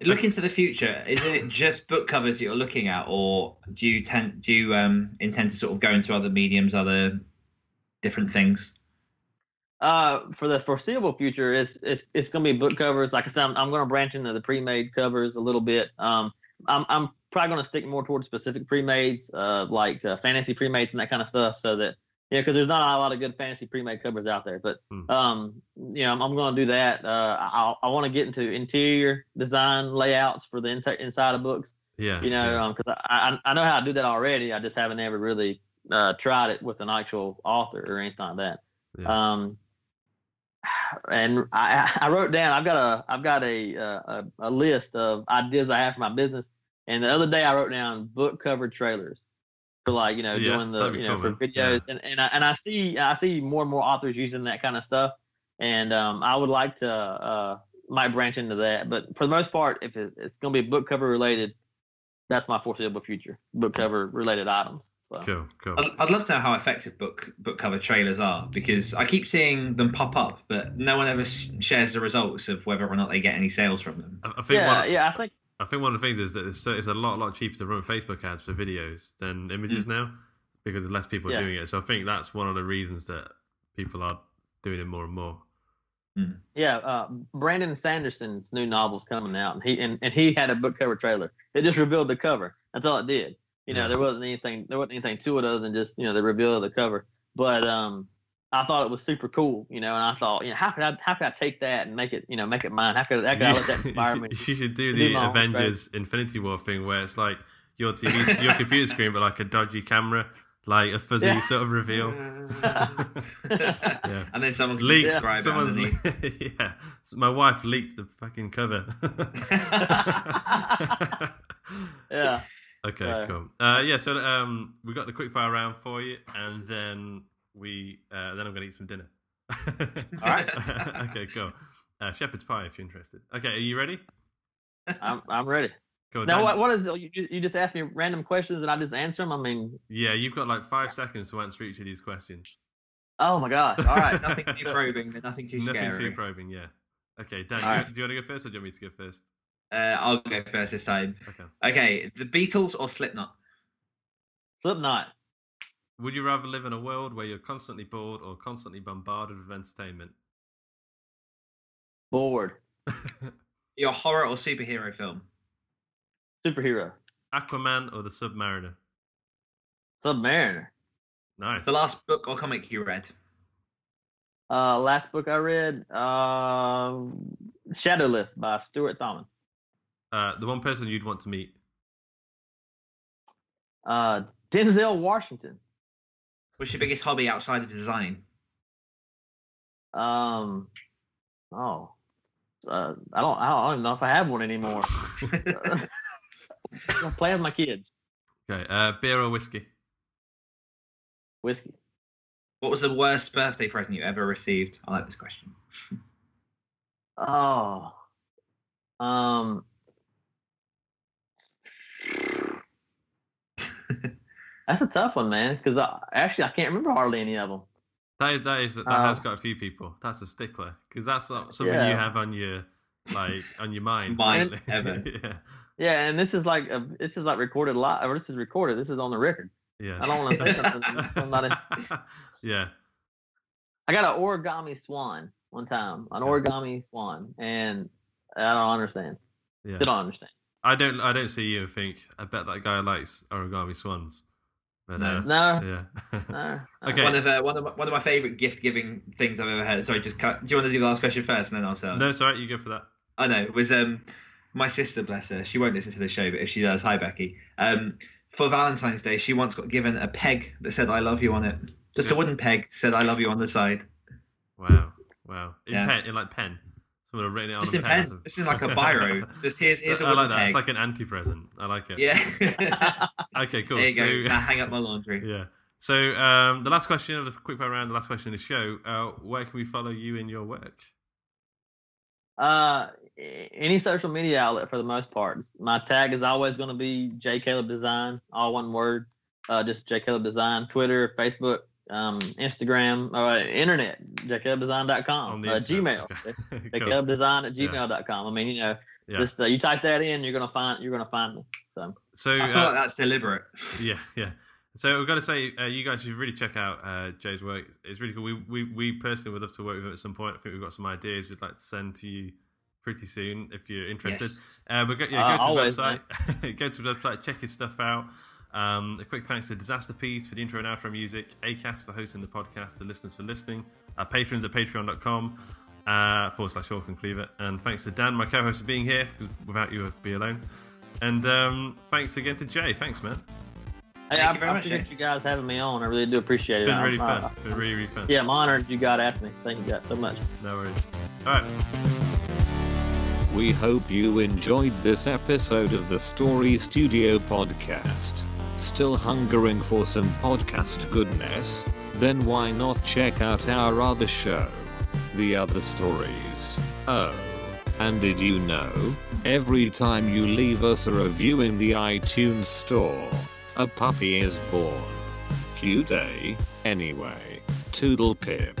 Yeah. Look into the future. Is it just book covers you're looking at, or do you tend do you um, intend to sort of go into other mediums, other different things? Uh, for the foreseeable future, it's it's it's gonna be book covers. Like I said, I'm, I'm gonna branch into the pre-made covers a little bit. Um, I'm I'm probably gonna stick more towards specific pre-mades, uh, like uh, fantasy pre-mades and that kind of stuff, so that yeah, because there's not a lot of good fantasy pre-made covers out there. But Hmm. um, you know, I'm, I'm gonna do that. Uh, I I want to get into interior design layouts for the inter- inside of books. Yeah, You know, yeah. um I I I know how to do that already. I just haven't ever really uh tried it with an actual author or anything like that. Yeah. Um, and I, I wrote down. I've got a I've got a, uh, a a list of ideas I have for my business. And the other day I wrote down book cover trailers for like you know Yeah, doing the you know cool, for man. videos. And and I, and I see I see more and more authors using that kind of stuff. And um, I would like to uh, might branch into that. But for the most part, if it, it's going to be book cover related, that's my foreseeable future. Book cover related items. So. Cool, cool. I'd, I'd love to know how effective book book cover trailers are because I keep seeing them pop up, but no one ever sh- shares the results of whether or not they get any sales from them. I, I think Yeah, one, yeah. I think I think one of the things is that it's, so- it's a lot, lot cheaper to run Facebook ads for videos than images now because there's less people Yeah. doing it. So I think that's one of the reasons that people are doing it more and more. Yeah, uh, Brandon Sanderson's new novel's coming out, and he and, and he had a book cover trailer. It just revealed the cover. That's all it did. You know, Yeah. there wasn't anything there wasn't anything to it other than just you know the reveal of the cover. but um, I thought it was super cool, you know, and I thought, you know, how could I how could I take that and make it, you know, make it mine? How could, how could I let that inspire me? you should- you should do to the my own Avengers Infinity War thing where it's like your TV, your computer screen, but like a dodgy camera, like a fuzzy Yeah. sort of reveal. yeah. And then someone can leaked. describe it Someone's underneath. yeah. My wife leaked the fucking cover. Yeah. Okay, Right. cool. Uh, yeah, so um, we got the quick fire round for you, and then we uh, then I'm gonna eat some dinner. All right. okay, cool. Uh, shepherd's pie, if you're interested. Okay, are you ready? I'm I'm ready. Go. Now, what what is you you you just ask me random questions and I just answer them? I mean, Yeah, you've got like five seconds to answer each of these questions. oh my gosh! All right. nothing too probing, but nothing too scary. Nothing too probing. Yeah. Okay, Dan, do, you, right. do you want to go first, or do you want me to go first? Uh, I'll go first this time. Okay. Okay, the Beatles or Slipknot? Slipknot. Would you rather live in a world where you're constantly bored or constantly bombarded with entertainment? Bored. Your horror or superhero film? Superhero. Aquaman or the Submariner? Submariner. Nice. The last book or comic you read? Uh, last book I read, uh, Shadowless by Stuart Thomas. Uh, the one person you'd want to meet. Uh, Denzel Washington. What's your biggest hobby outside of design? Um, oh, uh, I don't, I don't, even know if I have one anymore. I'm playing with my kids. Okay. Uh, beer or whiskey? Whiskey. What was the worst birthday present you ever received? I like this question. Oh, um, that's a tough one, man. Because I, actually, I can't remember hardly any of them. That is that is that Uh, has got a few people. That's a stickler because that's not something you have on your like on your mind. Mind, yeah. Yeah, and this is like a, this is like recorded live. Or this is recorded. This is on the record. Yeah. I don't want to say something. somebody. yeah. I got an origami swan one time, an origami swan, and I don't understand. Yeah. Still don't understand. I don't I don't see you and think I bet that guy likes origami swans. But No. uh, No. yeah. No. Okay. One of uh, one of my, one of my favorite gift giving things I've ever heard. Sorry, just cut. Do you want to do the last question first, and then I'll tell? no, sorry, alright. You go for that. I know. It was um my sister, bless her. She won't listen to the show, but if she does, hi Becky. Um, for Valentine's Day, she once got given a peg that said "I love you" on it. Just a wooden peg said "I love you" on the side. Wow. Wow. In Yeah. pen, in like pen. Someone had written it on Just a pen. pen. This is like a biro. Just here's here's a I wooden like that. peg. It's like an anti-present. I like it. yeah. Okay. Cool. there you so, go. Now hang up my laundry. Yeah. So um, the last question of the quick fire round, the last question of the show. Uh, where can we follow you in your work? Uh, any social media outlet for the most part. My tag is always going to be J Caleb Design, all one word. Uh, just J Caleb Design, Twitter, Facebook, um, Instagram, uh, internet, jcalebdesign.com, On the uh, Gmail, okay. Cool. jcalebdesign at Yeah. gmail.com. I mean, you know, Yeah. just uh, you type that in, you're gonna find you're gonna find me. So So I feel uh, like that's deliberate. Yeah, yeah. So we've got to say, uh, you guys should really check out uh, Jay's work. It's really cool. We, we we personally would love to work with him at some point. I think we've got some ideas we'd like to send to you pretty soon if you're interested. Yes. Uh, but go, yeah, Uh, go to always, website. go to his website, check his stuff out. Um, a quick thanks to Disasterpeace for the intro and outro music, Acast for hosting the podcast, and listeners for listening. Our patrons at patreon.com uh, forward slash Hawk and Cleaver. And thanks to Dan, my co host, for being here, because without you, I'd be alone. And um, thanks again to Jay. Thanks, man. hey, Thank I, very I appreciate Jay. you guys having me on. I really do appreciate It's it. been really I'm, fun. uh, It's been really, really fun. yeah, I'm honored you got asked me. Thank you guys so much. No worries. All right. We hope you enjoyed this episode of the Story Studio podcast. Still hungering for some podcast goodness? Then why not check out our other show, The Other Stories? Oh, and did you know? Every time you leave us a review in the iTunes store, a puppy is born. Cute, eh? Anyway, toodle pip.